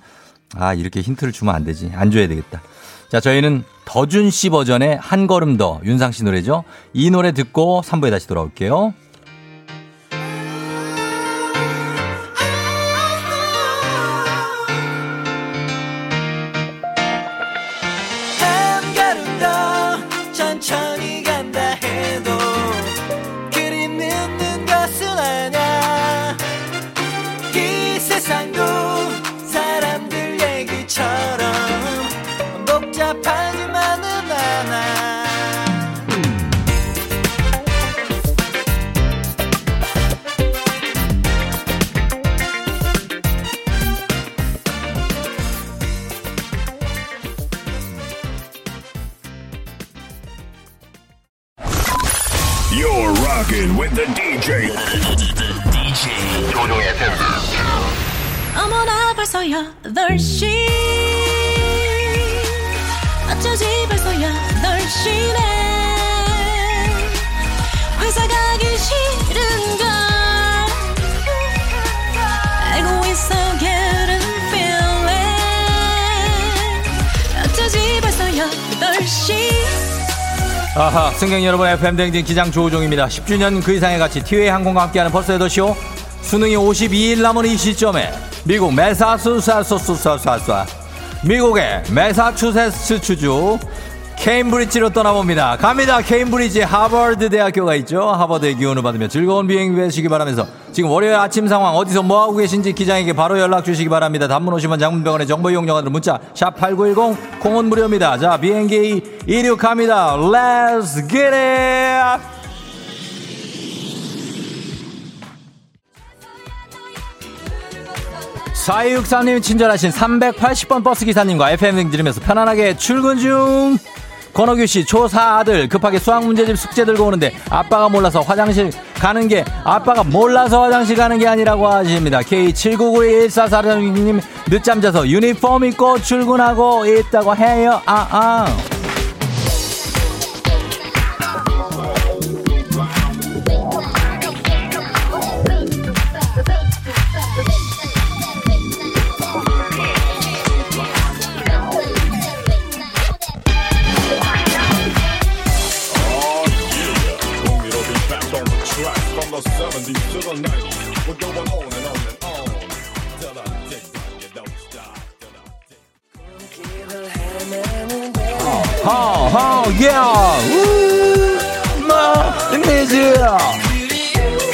아, 이렇게 힌트를 주면 안 되지. 안 줘야 되겠다. 자, 저희는 더준 씨 버전의 한 걸음 더 윤상 씨 노래죠. 이 노래 듣고 3부에 다시 돌아올게요. 여러분, FM대행진 기장 조우종입니다. 10주년 그 이상의 가치, 티웨이 항공과 함께하는 벌써 8시오. 수능이 52일 남은 이 시점에 미국 메사추세츠스사사 미국의 메사추세츠주주 케임브리지로 떠나봅니다. 갑니다. 케임브리지 하버드 대학교가 있죠. 하버드의 기운을 받으며 즐거운 비행 되시기 바라면서 지금 월요일 아침 상황 어디서 뭐하고 계신지 기장에게 바로 연락 주시기 바랍니다. 단문 오시면 장문병원의 정보 이용료가 문자 샵 8910 콩은 무료입니다. 자 비행기 이륙합니다. Let's get it! 4263님 친절하신 380번 버스 기사님과 FM 들으면서 편안하게 출근 중. 권호규 씨, 초사 아들 급하게 수학 문제집 숙제 들고 오는데 아빠가 몰라서 화장실 가는 게 아빠가 몰라서 화장실 가는 게 아니라고 하십니다. K799144님 늦잠 자서 유니폼 입고 출근하고 있다고 해요. 아, 아.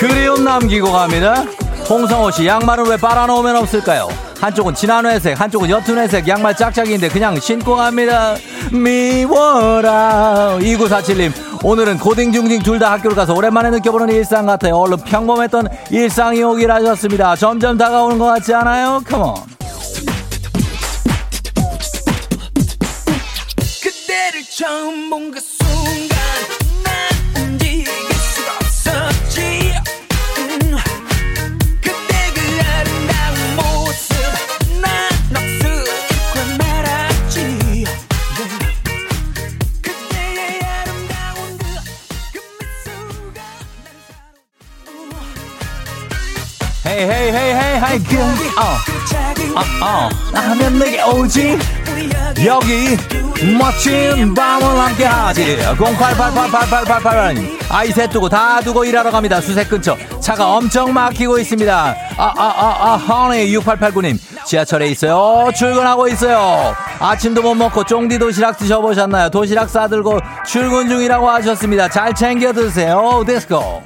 그리움 남기고 갑니다. 홍성호 씨 양말은 왜 빨아놓으면 없을까요? 한쪽은 진한 회색 한쪽은 옅은 회색 양말 짝짝이인데 그냥 신고 갑니다. 미워라. 2947님 오늘은 고딩 중딩 둘 다 학교를 가서 오랜만에 느껴보는 일상 같아요. 얼른 평범했던 일상이 오길 하셨습니다. 점점 다가오는 것 같지 않아요? 컴온 그대를 처음 본그 그, 어. 어, 어. 하면 내게 오지. 여기 멋진 밤을 함께하지. 088888888 아이 셋 두고 다 두고 일하러 갑니다. 수색 근처. 차가 엄청 막히고 있습니다. 아아 아아 허니 6889님. 지하철에 있어요. 출근하고 있어요. 아침도 못 먹고 쫑디 도시락 드셔보셨나요? 도시락 싸들고 출근 중이라고 하셨습니다. 잘 챙겨 드세요. 디스코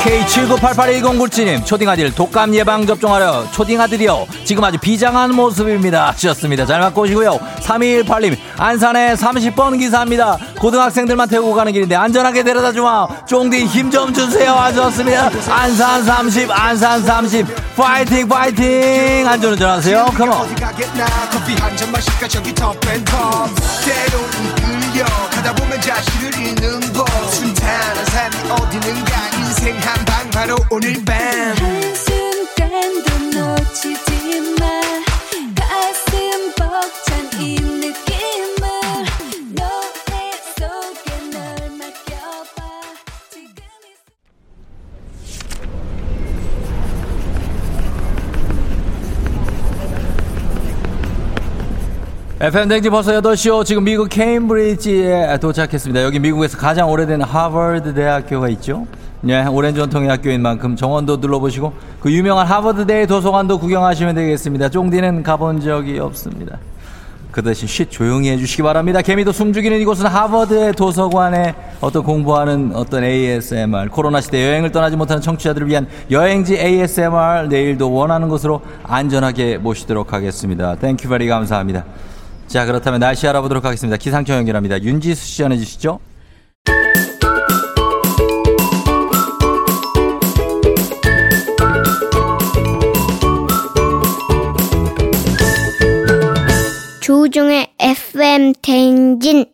K79881097님 초딩아들 독감 예방 접종하려 초딩아들이요 지금 아주 비장한 모습입니다 하셨습니다 잘 맞고 오시고요 3218님 안산에 30번 기사입니다 고등학생들만 태우고 가는 길인데 안전하게 데려다 주마 쫑디 힘 좀 주세요 하셨습니다 안산 30 안산 30 파이팅 파이팅 안전운전 하세요 컴온 한 가다 보면 자신을 잃는 곳. 순탄한 삶이 어디는가. 인생 한 방 바로 오늘 밤. 한순간도 놓치지 마 FM 댕진 벌써 8시요. 지금 미국 케임브리지에 도착했습니다. 여기 미국에서 가장 오래된 하버드 대학교가 있죠. 네, 오랜 전통의 학교인 만큼 정원도 눌러보시고 그 유명한 하버드대 도서관도 구경하시면 되겠습니다. 쫑디는 가본 적이 없습니다. 그 대신 쉿 조용히 해주시기 바랍니다. 개미도 숨죽이는 이곳은 하버드의 도서관에 어떤 공부하는 어떤 ASMR 코로나 시대 여행을 떠나지 못하는 청취자들을 위한 여행지 ASMR 내일도 원하는 곳으로 안전하게 모시도록 하겠습니다. Thank you very 감사합니다. 자 그렇다면 날씨 알아보도록 하겠습니다. 기상청 연결합니다. 윤지수 씨 전해주시죠. 조종의 FM 대행진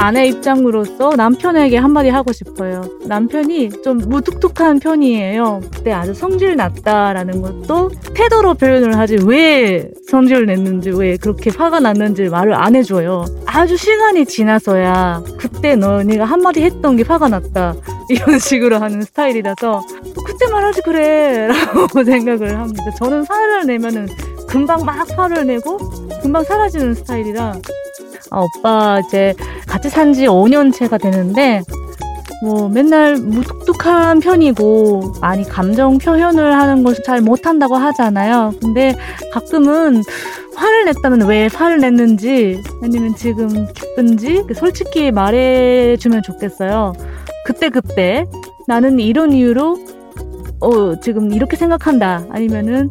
아내 입장으로서 남편에게 한마디 하고 싶어요. 남편이 좀 무뚝뚝한 편이에요. 그때 아주 성질 났다라는 것도 태도로 표현을 하지 왜 성질 냈는지 왜 그렇게 화가 났는지 말을 안 해줘요. 아주 시간이 지나서야 그때 너네가 한마디 했던 게 화가 났다 이런 식으로 하는 스타일이라서 그때 말하지 그래 라고 생각을 합니다. 저는 화를 내면은 금방 막 화를 내고 금방 사라지는 스타일이라 아, 오빠 이제 같이 산 지 5년 차가 되는데 뭐 맨날 무뚝뚝한 편이고 많이 감정 표현을 하는 것을 잘 못한다고 하잖아요. 근데 가끔은 화를 냈다면 왜 화를 냈는지 아니면 지금 기쁜지 솔직히 말해주면 좋겠어요. 그때 그때 나는 이런 이유로 어 지금 이렇게 생각한다 아니면은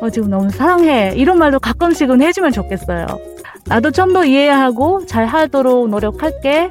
어 지금 너무 사랑해 이런 말도 가끔씩은 해주면 좋겠어요. 나도 좀 더 이해하고 잘 하도록 노력할게.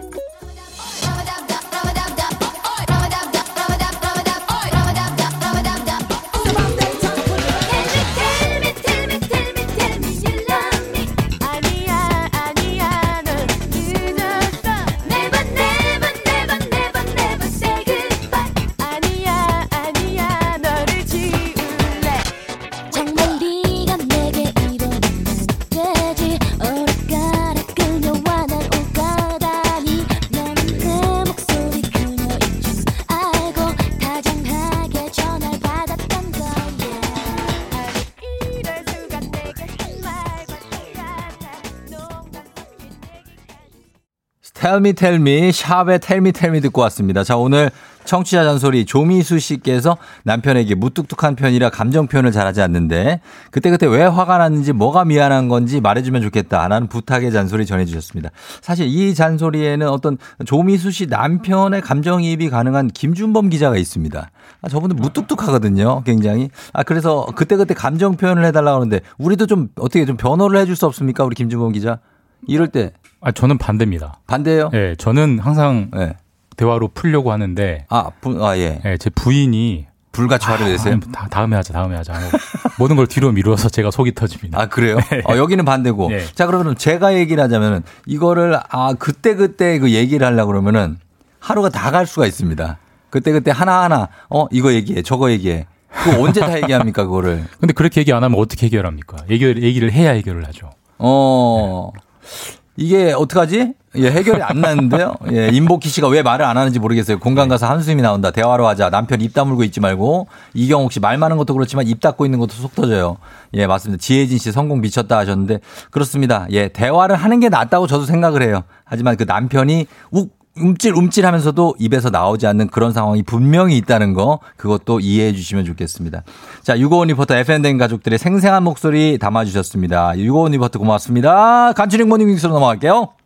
텔미 텔미 샵의 텔미 텔미 듣고 왔습니다. 자 오늘 청취자 잔소리 조미수 씨께서 남편에게 무뚝뚝한 편이라 감정 표현을 잘하지 않는데 그때그때 왜 화가 났는지 뭐가 미안한 건지 말해주면 좋겠다 라는 부탁의 잔소리 전해주셨습니다. 사실 이 잔소리에는 어떤 조미수 씨 남편의 감정이입이 가능한 김준범 기자가 있습니다. 아, 저분은 무뚝뚝하거든요. 굉장히. 아 그래서 그때그때 감정 표현을 해달라고 하는데 우리도 좀 어떻게 좀 변호를 해줄 수 없습니까? 우리 김준범 기자. 이럴 때 아, 저는 반대입니다. 반대요? 예, 저는 항상 대화로 풀려고 하는데. 아, 부, 아 예. 제 부인이 불같이 화를 내세요? 아, 다, 다음에 하자, 다음에 하자. 모든 걸 뒤로 미루어서 제가 속이 터집니다. 아, 그래요? 어, 여기는 반대고. 네. 자, 그러면 제가 얘기를 하자면은 이거를 아, 그때그때 그 얘기를 하려고 그러면은 하루가 다 갈 수가 있습니다. 그때그때 하나하나 어, 이거 얘기해. 저거 얘기해. 그 언제 다 얘기합니까, 그거를? 근데 그렇게 얘기 안 하면 어떻게 해결합니까? 얘기를, 얘기를 해야 해결을 하죠. 어. 이게 어떡하지? 예, 해결이 안 나는데요. 예, 임복희 씨가 왜 말을 안 하는지 모르겠어요. 공간 가서 한숨이 나온다. 대화로 하자. 남편 입 다물고 있지 말고. 이경옥 씨 말 많은 것도 그렇지만 입 닫고 있는 것도 속 터져요. 예, 맞습니다. 지혜진 씨 성공 미쳤다 하셨는데 그렇습니다. 예, 대화를 하는 게 낫다고 저도 생각을 해요. 하지만 그 남편이 욱 움찔 움찔 하면서도 입에서 나오지 않는 그런 상황이 분명히 있다는 거 그것도 이해해 주시면 좋겠습니다. 자, 유고원 리포터 FM댕 가족들의 생생한 목소리 담아 주셨습니다. 유고원 리포터 고맙습니다. 간추린 모닝 뉴스로 넘어갈게요.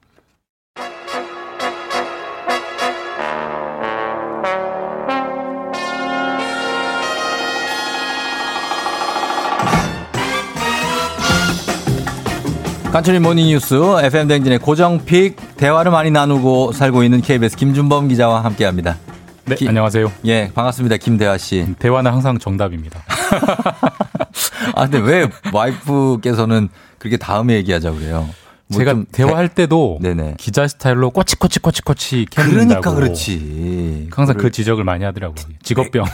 간추린 모닝 뉴스 FM 댕진의 고정픽 대화를 많이 나누고 살고 있는 KBS 김준범 기자와 함께합니다. 네, 안녕하세요. 예, 반갑습니다. 김대화 씨. 대화는 항상 정답입니다. 아, 근데 왜 와이프께서는 그렇게 다음에 얘기하자고 그래요? 뭐 제가 좀 대화할 때도 네네. 기자 스타일로 꼬치꼬치 꼬치꼬치 그러니까 캐는다고 그렇지. 항상 그 지적을 많이 하더라고요. 직업병.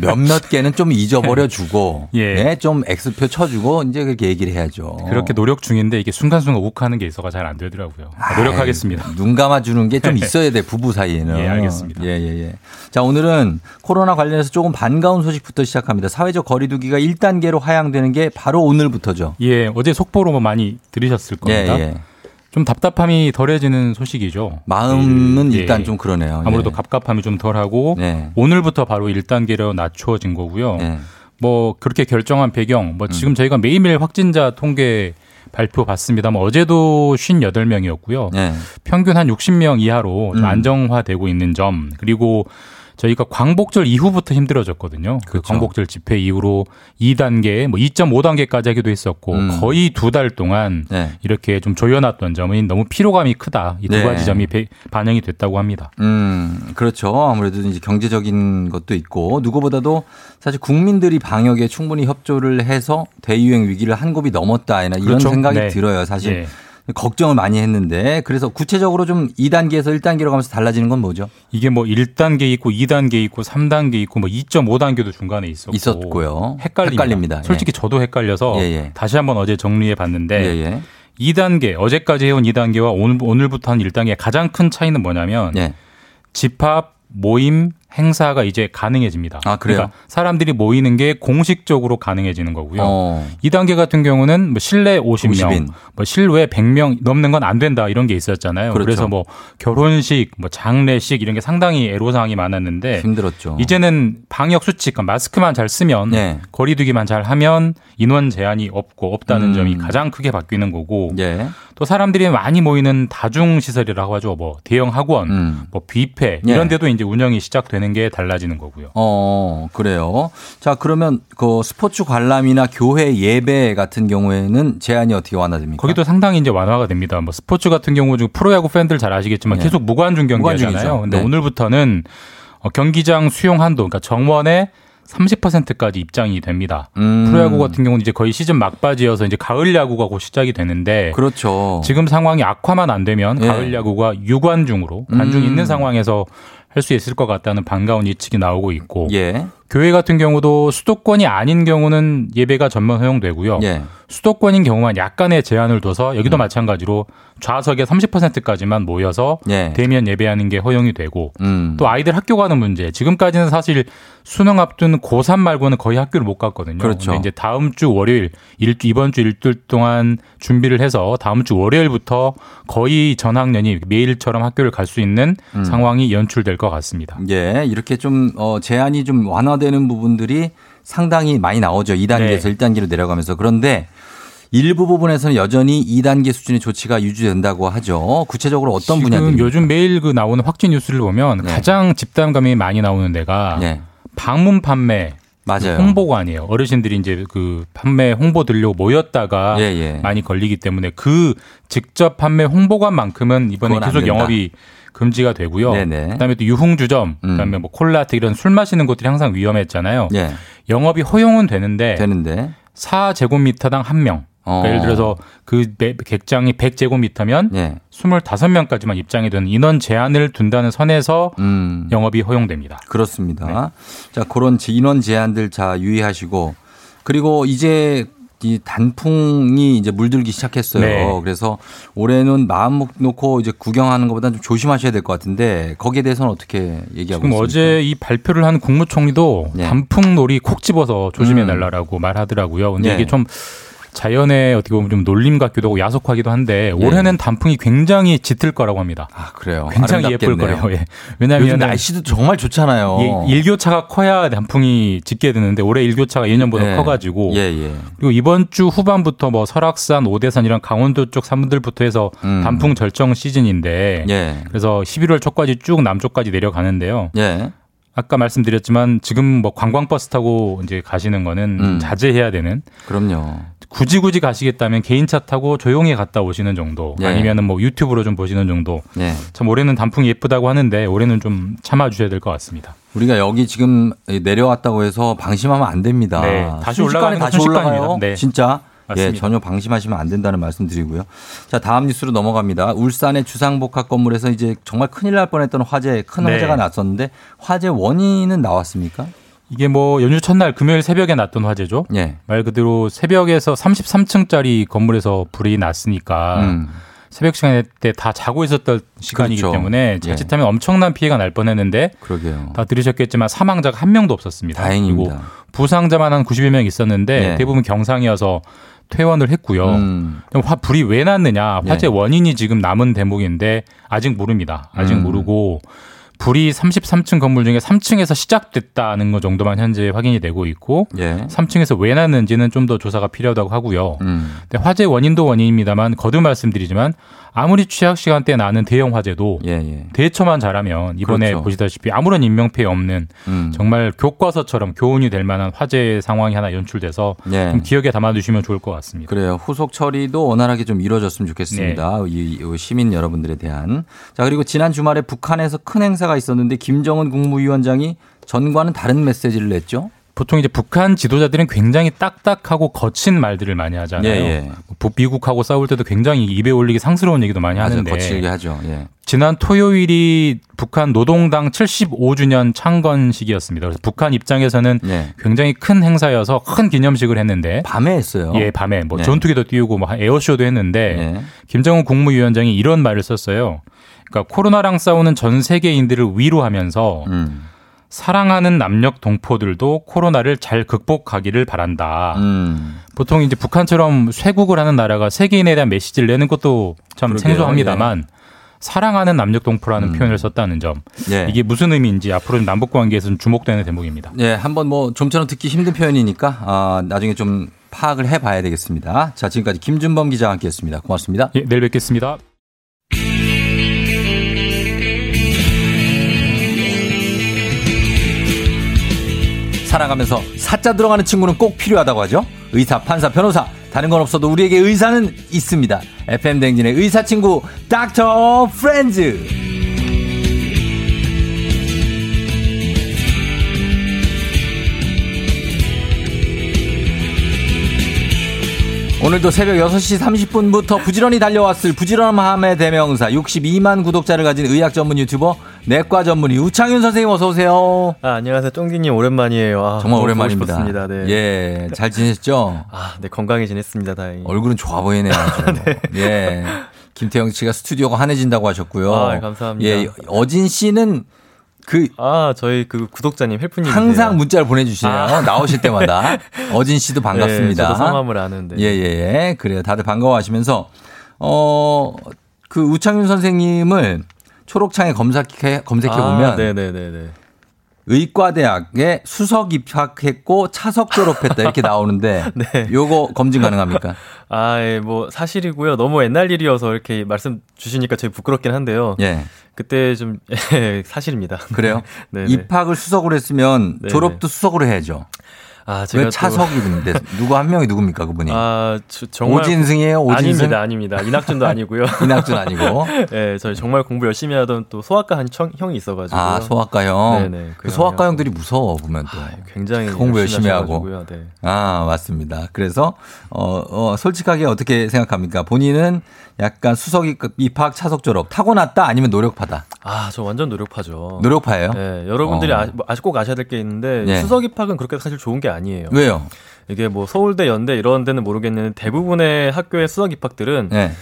몇몇 개는 좀 잊어버려 주고 예. 예, 좀 X표 쳐주고 이제 그렇게 얘기를 해야죠. 그렇게 노력 중인데 이게 순간순간 욱하는 게 있어가 잘 안 되더라고요. 노력하겠습니다. 아이, 눈 감아주는 게 좀 있어야 돼 부부 사이에는. 예, 알겠습니다. 예, 예, 예. 자 오늘은 코로나 관련해서 조금 반가운 소식부터 시작합니다. 사회적 거리두기가 1단계로 하향되는 게 바로 오늘부터죠. 예, 어제 속보로 뭐 많이 들으셨을 겁니다. 예, 예. 좀 답답함이 덜해지는 소식이죠. 마음은 예. 일단 좀 그러네요. 아무래도 예. 갑갑함이 좀 덜하고 네. 오늘부터 바로 1단계로 낮추어진 거고요. 예. 뭐 그렇게 결정한 배경, 음. 뭐 지금 저희가 매일매일 확진자 통계 발표 받습니다만 어제도 58명이었고요. 예. 평균 한 60명 이하로 좀 음. 안정화되고 있는 점 그리고 저희가 광복절 이후부터 힘들어졌거든요. 그 그렇죠. 광복절 집회 이후로 2단계, 뭐 2.5단계까지 하기도 했었고 음. 거의 두 달 동안 네. 이렇게 좀 조여놨던 점은 너무 피로감이 크다. 이두 네. 가지 점이 배- 반영이 됐다고 합니다. 음, 그렇죠. 아무래도 이제 경제적인 것도 있고 누구보다도 사실 국민들이 방역에 충분히 협조를 해서 대유행 위기를 한 곱이 넘었다 이런 그렇죠. 생각이 네. 들어요. 사실 예. 걱정을 많이 했는데 그래서 구체적으로 좀 2단계에서 1단계로 가면서 달라지는 건 뭐죠? 이게 뭐 1단계 있고 2단계 있고 3단계 있고 뭐 2.5단계도 중간에 있었고 있었고요. 헷갈립니다. 헷갈립니다. 솔직히 저도 헷갈려서 예, 예. 다시 한번 어제 정리해 봤는데 예, 예. 2단계 어제까지 해온 2단계와 오늘, 오늘부터 한 1단계 가장 큰 차이는 뭐냐면 예. 집합 모임 행사가 이제 가능해집니다. 아, 그래요? 그러니까 사람들이 모이는 게 공식적으로 가능해지는 거고요. 어. 2단계 같은 경우는 뭐 실내 50명, 50인. 뭐 실외 100명 넘는 건 안 된다 이런 게 있었잖아요. 그렇죠. 그래서뭐 결혼식, 뭐 장례식 이런 게 상당히 애로사항이 많았는데 힘들었죠. 이제는 방역 수칙, 그러니까 마스크만 잘 쓰면 네. 거리두기만 잘 하면 인원 제한이 없고 없다는 음. 점이 가장 크게 바뀌는 거고 예. 또 사람들이 많이 모이는 다중 시설이라고 하죠. 뭐 대형 학원, 음. 뭐 뷔페 예. 이런 데도 이제 운영이 시작되는 게 달라지는 거고요. 어, 그래요. 자, 그러면 그 스포츠 관람이나 교회 예배 같은 경우에는 제한이 어떻게 완화됩니까? 거기도 상당히 이제 완화가 됩니다. 뭐 스포츠 같은 경우 중 프로야구 팬들 잘 아시겠지만 네. 계속 무관중. 경기하잖아요. 근데 네. 오늘부터는 어, 경기장 수용 한도, 그러니까 정원의 30%까지 입장이 됩니다. 음. 프로야구 같은 경우는 이제 거의 시즌 막바지여서 이제 가을 야구가 곧 시작이 되는데 그렇죠. 지금 상황이 악화만 안 되면 예. 가을 야구가 유관중으로 관중이 음. 있는 상황에서 할 수 있을 것 같다는 반가운 예측이 나오고 있고 예. 교회 같은 경우도 수도권이 아닌 경우는 예배가 전면 허용되고요. 예. 수도권인 경우만 약간의 제한을 둬서 여기도 마찬가지로 좌석의 30%까지만 모여서 예. 대면 예배하는 게 허용이 되고 음. 또 아이들 학교 가는 문제. 지금까지는 사실 수능 앞둔 고3 말고는 거의 학교를 못 갔거든요. 그렇죠. 이제 다음 주 월요일, 일, 이번 주 일주일 동안 준비를 해서 다음 주 월요일부터 거의 전 학년이 매일처럼 학교를 갈 수 있는 음. 상황이 연출될 것 같습니다. 예, 이렇게 좀 어, 제한이 좀 완화되는 부분들이 상당히 많이 나오죠. 2단계에서 네. 1단계로 내려가면서. 그런데 일부 부분에서는 여전히 2단계 수준의 조치가 유지된다고 하죠. 구체적으로 어떤 지금 분야들이 요즘 매일 그 나오는 확진 뉴스를 보면 네. 가장 집단감이 많이 나오는 데가 네. 방문 판매 맞아요. 홍보관이에요. 어르신들이 이제 그 판매 홍보 들려고 모였다가 예, 예. 많이 걸리기 때문에 그 직접 판매 홍보관만큼은 이번에 계속. 영업이 금지가 되고요. 네네. 그다음에 또 유흥주점, 음. 그다음에 뭐 콜라텍 이런 술 마시는 곳들이 항상 위험했잖아요. 예. 영업이 허용은 되는데 되는데 4제곱미터당 한 명. 그러니까 어. 예를 들어서 그 매- 객장이 100제곱미터면 예. 25명까지만 입장이 되는 인원 제한을 둔다는 선에서 음. 영업이 허용됩니다. 그렇습니다. 자, 그런 제- 인원 제한들 자 유의하시고 그리고 이제 이 단풍이 이제 물들기 시작했어요. 네. 그래서 올해는 마음 놓고 이제 구경하는 것보다 좀 조심하셔야 될 것 같은데 거기에 대해서는 어떻게 얘기하고 지금 있습니까? 어제 이 발표를 한 국무총리도 네. 단풍놀이 콕 집어서 조심해 음. 달라고 말하더라고요. 근데 네. 이게 좀 자연의 어떻게 보면 좀 놀림 같기도 하고 야속하기도 한데 올해는 단풍이 굉장히 짙을 거라고 합니다. 아, 그래요. 굉장히 예쁠. 거래요. 예. 왜냐하면 날씨도 정말 좋잖아요. 일교차가 커야 단풍이 짙게 되는데 올해 일교차가 예년보다 예. 커가지고 예, 예. 그리고 이번 주 후반부터 뭐 설악산, 오대산 이런 강원도 쪽 산분들부터 해서 음. 단풍 절정 시즌인데 예. 그래서 11월 초까지 쭉 남쪽까지 내려가는데요. 예. 아까 말씀드렸지만 지금 뭐 관광버스 타고 이제 가시는 거는 음. 자제해야 되는 그럼요. 굳이 굳이 가시겠다면 개인차 타고 조용히 갔다 오시는 정도 예. 아니면은 뭐 유튜브로 좀 보시는 정도 예. 참 올해는 단풍이 예쁘다고 하는데 올해는 좀 참아 주셔야 될 것 같습니다. 우리가 여기 지금 내려왔다고 해서 방심하면 안 됩니다. 네, 다시 올라가는 건 다시 올라가요. 네. 진짜. 예, 맞습니다. 전혀 방심하시면 안 된다는 말씀 드리고요. 자, 다음 뉴스로 넘어갑니다. 울산의 주상복합 건물에서 이제 정말 큰일 날 뻔했던 화재, 큰 네. 화재가 났었는데 화재 원인은 나왔습니까? 이게 뭐 연휴 첫날 금요일 새벽에 났던 화재죠. 예. 말 그대로 새벽에서 33층짜리 건물에서 불이 났으니까 음. 새벽 시간에 때 다 자고 있었던 시간이기 그렇죠. 때문에 자칫하면 엄청난 피해가 날 뻔했는데 그러게요. 다 들으셨겠지만 사망자가 한 명도 없었습니다. 다행입니다. 그리고 부상자만 한 90여 명 있었는데 네. 대부분 경상이어서 퇴원을 했고요. 음. 화 불이 왜 났느냐? 화재 네. 원인이 지금 남은 대목인데 아직 모릅니다. 아직 음. 모르고 불이 33층 건물 중에 3층에서 시작됐다는 것 정도만 현재 확인이 되고 있고 예. 3층에서 왜 났는지는 좀 더 조사가 필요하다고 하고요. 음. 근데 화재 원인도 원인입니다만 거듭 말씀드리지만 아무리 취약 시간대에 나는 대형 화재도 예, 예. 대처만 잘하면 이번에 그렇죠. 보시다시피 아무런 인명 피해 없는 음. 정말 교과서처럼 교훈이 될 만한 화재 상황이 하나 연출돼서 예. 좀 기억에 담아두시면 좋을 것 같습니다. 그래요. 후속 처리도 원활하게 좀 이루어졌으면 좋겠습니다. 네. 이, 이 시민 여러분들에 대한. 자, 그리고 지난 주말에 북한에서 큰 행사가 있었는데 김정은 국무위원장이 전과는 다른 메시지를 냈죠? 보통 이제 북한 지도자들은 굉장히 딱딱하고 거친 말들을 많이 하잖아요. 예, 예. 부- 미국하고 싸울 때도 굉장히 입에 올리기 상스러운 얘기도 많이 맞아요. 하는데 거칠게 하죠. 예. 지난 토요일이 북한 노동당 75주년 창건식이었습니다. 그래서 북한 입장에서는 예. 굉장히 큰 행사여서 큰 기념식을 했는데 밤에 했어요. 예, 밤에 뭐 네. 전투기도 띄우고 뭐 에어쇼도 했는데 예. 김정은 국무위원장이 이런 말을 썼어요. 그러니까 코로나랑 싸우는 전 세계인들을 위로하면서 음. 사랑하는 남녘 동포들도 코로나를 잘 극복하기를 바란다. 음. 보통 이제 북한처럼 쇄국을 하는 나라가 세계인에 대한 메시지를 내는 것도 참 그러게요. 생소합니다만 사랑하는 남녘 동포라는 표현을 썼다는 점 예. 이게 무슨 의미인지 앞으로 남북 관계에서는 주목되는 대목입니다. 예, 한번 뭐 좀처럼 듣기 힘든 표현이니까 아, 나중에 좀 파악을 해봐야 되겠습니다. 자, 지금까지 김준범 기자와 함께했습니다. 고맙습니다. 예, 내일 뵙겠습니다. 살아가면서 사자 들어가는 친구는 꼭 필요하다고 하죠. 의사, 판사, 변호사. 다른 건 없어도 우리에게 의사는 있습니다. FM 댕진의 의사 친구 닥터 프렌즈. 오늘도 새벽 6시 30분부터 부지런히 달려왔을 부지런함의 대명사 62만 구독자를 가진 의학 전문 유튜버 내과 전문의 우창윤 선생님 어서 오세요. 아, 안녕하세요. 쫑기님 오랜만이에요. 아, 정말 오랜만입니다. 네. 예, 잘 지내셨죠? 아, 네, 건강히 지냈습니다. 다행히. 얼굴은 좋아 보이네요. 아주. 예. 김태형 씨가 스튜디오가 환해진다고 하셨고요. 아, 감사합니다. 예, 어진 씨는 그 아, 저희 그 구독자님 헬프님. 항상 문자를 보내주시네요. 아. 나오실 때마다. 어진 씨도 반갑습니다. 네, 저도 성함을 아는데. 예, 예, 예. 그래요. 다들 반가워 하시면서, 어, 그 우창윤 선생님을 초록창에 검색해, 검색해 보면. 아, 네네네네. 의과대학에 수석 입학했고 차석 졸업했다 이렇게 나오는데 네. 요거 검증 가능합니까? 아, 예, 뭐 사실이고요. 너무 옛날 일이어서 이렇게 말씀 주시니까 저희 부끄럽긴 한데요. 예. 그때 좀 예, 사실입니다. 그래요? 네, 네. 입학을 수석으로 했으면 네네. 졸업도 수석으로 해야죠. 아, 제가 왜 또- 차석인데 누구 한 명이 누굽니까 그분이? 아, 저- 정말 오진승이에요? 오진승? 아닙니다, 아닙니다. 이낙준도 아니고요. 이낙준 아니고. 네, 저희 정말 공부 열심히 하던 또 소아과 한 청, 형이 있어가지고. 아 소아과 형. 네네. 그 소아과 형들이 무서워 보면 또. 굉장히 공부 열심히 하고. 하셔가지고요. 네. 아 맞습니다. 그래서 어, 어 솔직하게 어떻게 생각합니까? 본인은 약간 수석 입학 차석 졸업 타고났다 아니면 노력파다. 아, 저 완전 노력파죠. 노력파예요? 네, 여러분들이 어. 아, 뭐 아직 꼭 아셔야 될 게 있는데 네. 수석 입학은 그렇게 사실 좋은 게 아니에요. 왜요? 이게 뭐 서울대, 연대 이런 데는 모르겠는데 대부분의 학교의 수석 입학들은 네.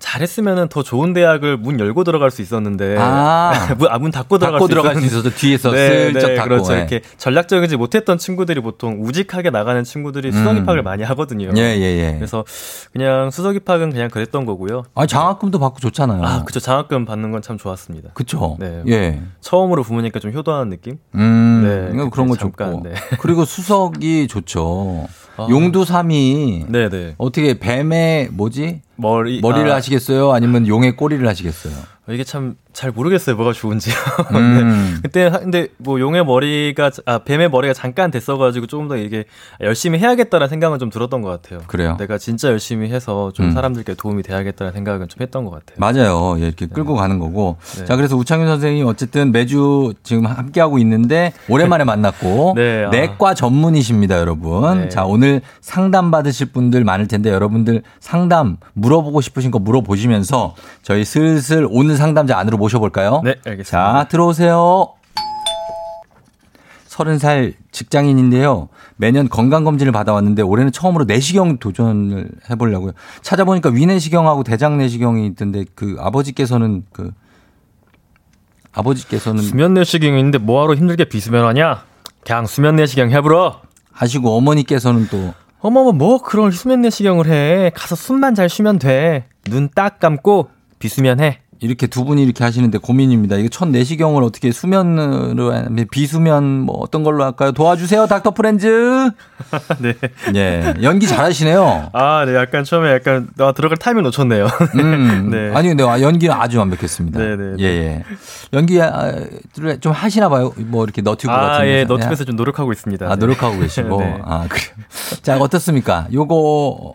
잘했으면은 더 좋은 대학을 문 열고 들어갈 수 있었는데 아. 문, 아, 문 닫고 들어갈 닫고 수 들어갈 수. 있어서 뒤에서 네, 슬쩍 네, 닫고, 그렇죠. 예. 이렇게 전략적이지 못했던 친구들이 보통 우직하게 나가는 친구들이 수석 음. 입학을 많이 하거든요. 예, 예, 예. 그래서 그냥 수석 입학은 그냥 그랬던 거고요. 아니 장학금도 받고 좋잖아요. 아, 그쵸. 장학금 받는 건 참 좋았습니다. 그쵸. 네. 예. 처음으로 부모니까 좀 효도하는 느낌? 음, 네, 그런 거 잠깐, 좋고. 네. 그리고 수석이 좋죠. 아. 용두삼이 네네. 어떻게 뱀의 뭐지? 머리 머리를 아, 하시겠어요? 아니면 용의 꼬리를 하시겠어요? 이게 참 잘 모르겠어요. 뭐가 좋은지요. 음. 네. 그때 하- 근데 뭐 용의 머리가 아 뱀의 머리가 잠깐 됐어가지고 조금 더 이게 열심히 해야겠다는 생각은 좀 들었던 것 같아요. 그래요? 내가 진짜 열심히 해서 좀 음. 사람들께 도움이 돼야겠다는 생각은 좀 했던 것 같아요. 맞아요. 예, 이렇게 끌고 가는 거고. 네. 자, 그래서 우창윤 선생님 어쨌든 매주 지금 함께 하고 있는데 오랜만에 만났고 네, 아. 내과 전문이십니다, 여러분. 네. 자, 오늘 상담 받으실 분들 많을 텐데 여러분들 상담 물어보고 싶으신 거 물어보시면서 저희 슬슬 오늘 상담자 안으로 모 셔볼까요? 네, 알겠습니다. 자, 들어오세요. 서른 살 직장인인데요. 매년 건강검진을 받아왔는데 올해는 처음으로 내시경 도전을 해보려고요. 찾아보니까 위내시경하고 대장내시경이 있던데 그 아버지께서는 그 아버지께서는 수면 내시경인데 뭐하러 힘들게 비수면하냐? 그냥 수면 내시경 해보러. 하시고 어머니께서는 또 어머머 뭐 그런 수면 내시경을 해. 가서 숨만 잘 쉬면 돼. 눈 딱 감고 비수면해. 이렇게 두 분이 이렇게 하시는데 고민입니다. 이거 첫 내시경을 어떻게 수면으로 하면 비수면 뭐 어떤 걸로 할까요? 도와주세요, 닥터 프렌즈. 네. 예, 연기 잘하시네요. 아, 네. 약간 처음에 약간 나 들어갈 타이밍 놓쳤네요. 음, 네. 아니 근데 연기는 아주 완벽했습니다. 네, 네, 네. 예, 예. 연기를 좀 하시나 봐요. 뭐 이렇게 너튜브 아, 같은 예, 데서. 너튜브에서 좀 노력하고 있습니다. 아, 네. 노력하고 계시고. 네. 아, 그래요. 자, 어떻습니까? 요거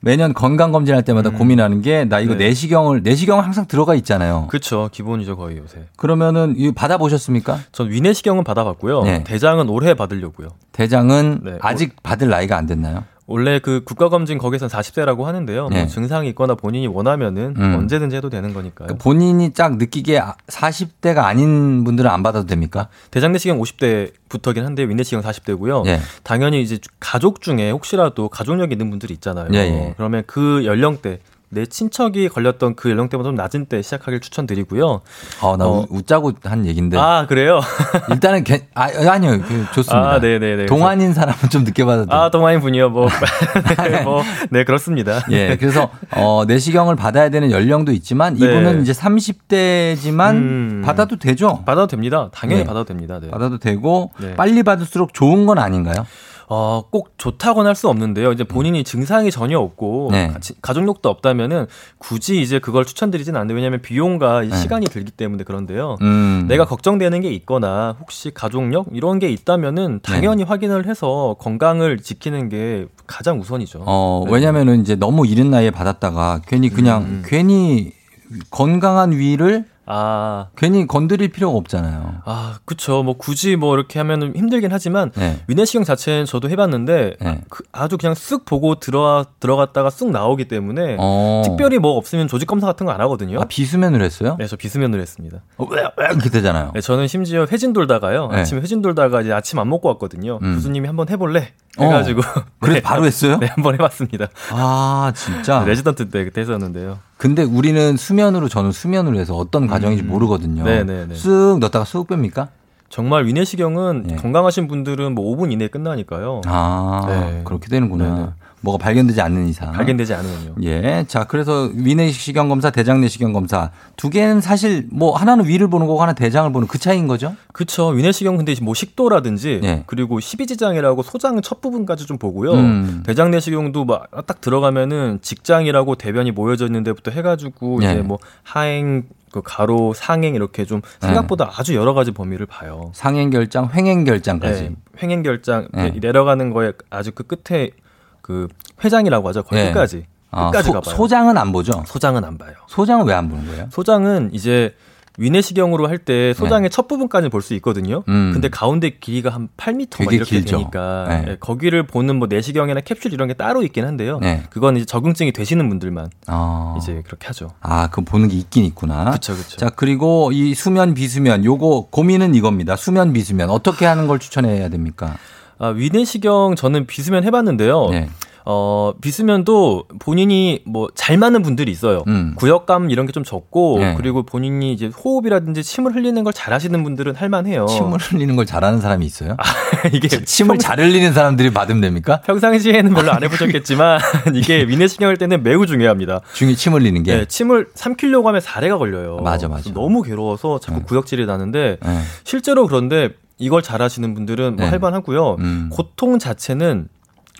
매년 건강 검진할 때마다 음. 고민하는 게 나 이거 네. 내시경을 내시경 항상 들어가 있잖아요. 그렇죠. 기본이죠 거의 요새. 그러면은 이 받아 보셨습니까? 전 위내시경은 받아 봤고요. 네. 대장은 올해 받으려고요. 대장은 네. 아직 받을 나이가 안 됐나요? 원래 그 국가검진 거기선 40세라고 하는데요. 네. 뭐 증상이 있거나 본인이 원하면은 음. 언제든지 해도 되는 거니까요. 그 본인이 딱 느끼기에 40대가 아닌 분들은 안 받아도 됩니까? 대장내시경 50대부터긴 한데 위내시경 40대고요. 예. 당연히 이제 가족 중에 혹시라도 가족력 있는 분들이 있잖아요. 예, 예. 그러면 그 연령대 내 친척이 걸렸던 그 연령대보다 좀 낮은 때 시작하길 추천드리고요. 어, 나 어. 우- 웃자고 한 얘긴데. 아 그래요? 일단은 괜- 아, 아니요. 그 좋습니다. 아, 네네네. 동안인 사람은 좀 늦게 받아도. 아 동아인 분이요. 뭐, 네, 뭐, 네 그렇습니다. 예, 그래서 어, 내시경을 받아야 되는 연령도 있지만 네. 이분은 이제 30대지만 음. 받아도 되죠. 받아도 됩니다. 당연히 네. 받아도 됩니다. 네. 받아도 되고 네. 빨리 받을수록 좋은 건 아닌가요? 어, 꼭 좋다고는 할 수 없는데요. 이제 본인이 증상이 전혀 없고 네. 가치- 가족력도 없다면은 굳이 이제 그걸 추천드리진 않는데 왜냐하면 비용과 이 네. 시간이 들기 때문에 그런데요. 음. 내가 걱정되는 게 있거나 혹시 가족력 이런 게 있다면은 네. 당연히 확인을 해서 건강을 지키는 게 가장 우선이죠. 어, 네. 왜냐면은 이제 너무 이른 나이에 받았다가 괜히 그냥 음. 괜히 건강한 위를 아, 괜히 건드릴 필요가 없잖아요. 아, 그쵸. 뭐 굳이 뭐 이렇게 하면은 힘들긴 하지만 네. 위내시경 자체는 저도 해봤는데 네. 그- 아주 그냥 쓱 보고 들어와 들어갔다가 쑥 나오기 때문에 어. 특별히 뭐 없으면 조직 검사 같은 거 안 하거든요. 아, 비수면으로 했어요? 네, 저 비수면으로 했습니다. 어, 왜, 왜 이렇게 되잖아요. 네, 저는 심지어 회진 돌다가요. 네. 아침에 회진 돌다가 이제 아침 안 먹고 왔거든요. 음. 교수님이 한번 해볼래? 어. 해가지고. 그래서 네, 바로 했어요? 네, 한번 해봤습니다. 아, 진짜. 레지던트 때 그때 했었는데요. 근데 우리는 수면으로 저는 수면으로 해서 어떤 과정인지 모르거든요. 음. 네네네. 쓱 넣었다가 쑥 뺍니까? 정말 위내시경은 네. 건강하신 분들은 뭐 5분 이내에 끝나니까요. 아, 네. 그렇게 되는구나. 네네. 뭐가 발견되지 않는 이상. 발견되지 않으면요. 예. 자, 그래서 위내시경 검사, 대장 내시경 검사 두 개는 사실 뭐 하나는 위를 보는 거고 하나 대장을 보는 그 차이인 거죠? 그쵸. 위내시경 근데 뭐 식도라든지 네. 그리고 십이지장이라고 소장 첫 부분까지 좀 보고요. 음. 대장 내시경도 막 딱 들어가면은 직장이라고 대변이 모여져 있는 데부터 해 가지고 네. 이제 뭐 하행, 그 가로, 상행 이렇게 좀 생각보다 아주 여러 가지 범위를 봐요. 상행 결장, 횡행 결장까지. 네, 횡행 결장 네. 내려가는 거에 아주 그 끝에 그 회장이라고 하죠. 거의 네. 끝까지. 아, 끝까지 소, 가봐요. 소장은 안 보죠? 소장은 안 봐요. 소장은 왜 안 보는 거예요? 소장은 이제 위내시경으로 할 때 소장의 첫 부분까지 볼 수 있거든요. 네. 음. 근데 가운데 길이가 한 8m 되게 이렇게 길죠. 되니까 네. 예, 거기를 보는 뭐 내시경이나 캡슐 이런 게 따로 있긴 한데요. 네. 그건 이제 적응증이 되시는 분들만 아. 이제 그렇게 하죠. 아, 그 보는 게 있긴 있구나. 그쵸, 그쵸. 자, 그리고 이 수면, 비수면, 요거 고민은 이겁니다. 수면, 비수면. 어떻게 하는 걸 추천해야 됩니까? 아, 위내시경 저는 비수면 해봤는데요. 네. 어, 비수면도 본인이 뭐 잘 맞는 분들이 있어요. 음. 구역감 이런 게 좀 적고 네. 그리고 본인이 이제 호흡이라든지 침을 흘리는 걸 잘 하시는 분들은 할만해요. 침을 흘리는 걸 잘하는 사람이 있어요? 이게 침을 잘 흘리는 사람들이 받으면 됩니까? 평상시에는 별로 안 해보셨겠지만 이게 위내시경 할 때는 매우 중요합니다. 중에 침 흘리는 게. 네, 침을 삼키려고 하면 사례가 걸려요. 맞아, 맞아. 너무 괴로워서 자꾸 네. 구역질이 나는데 네. 실제로 그런데 이걸 잘 하시는 분들은 뭐 네. 할만하고요. 음. 고통 자체는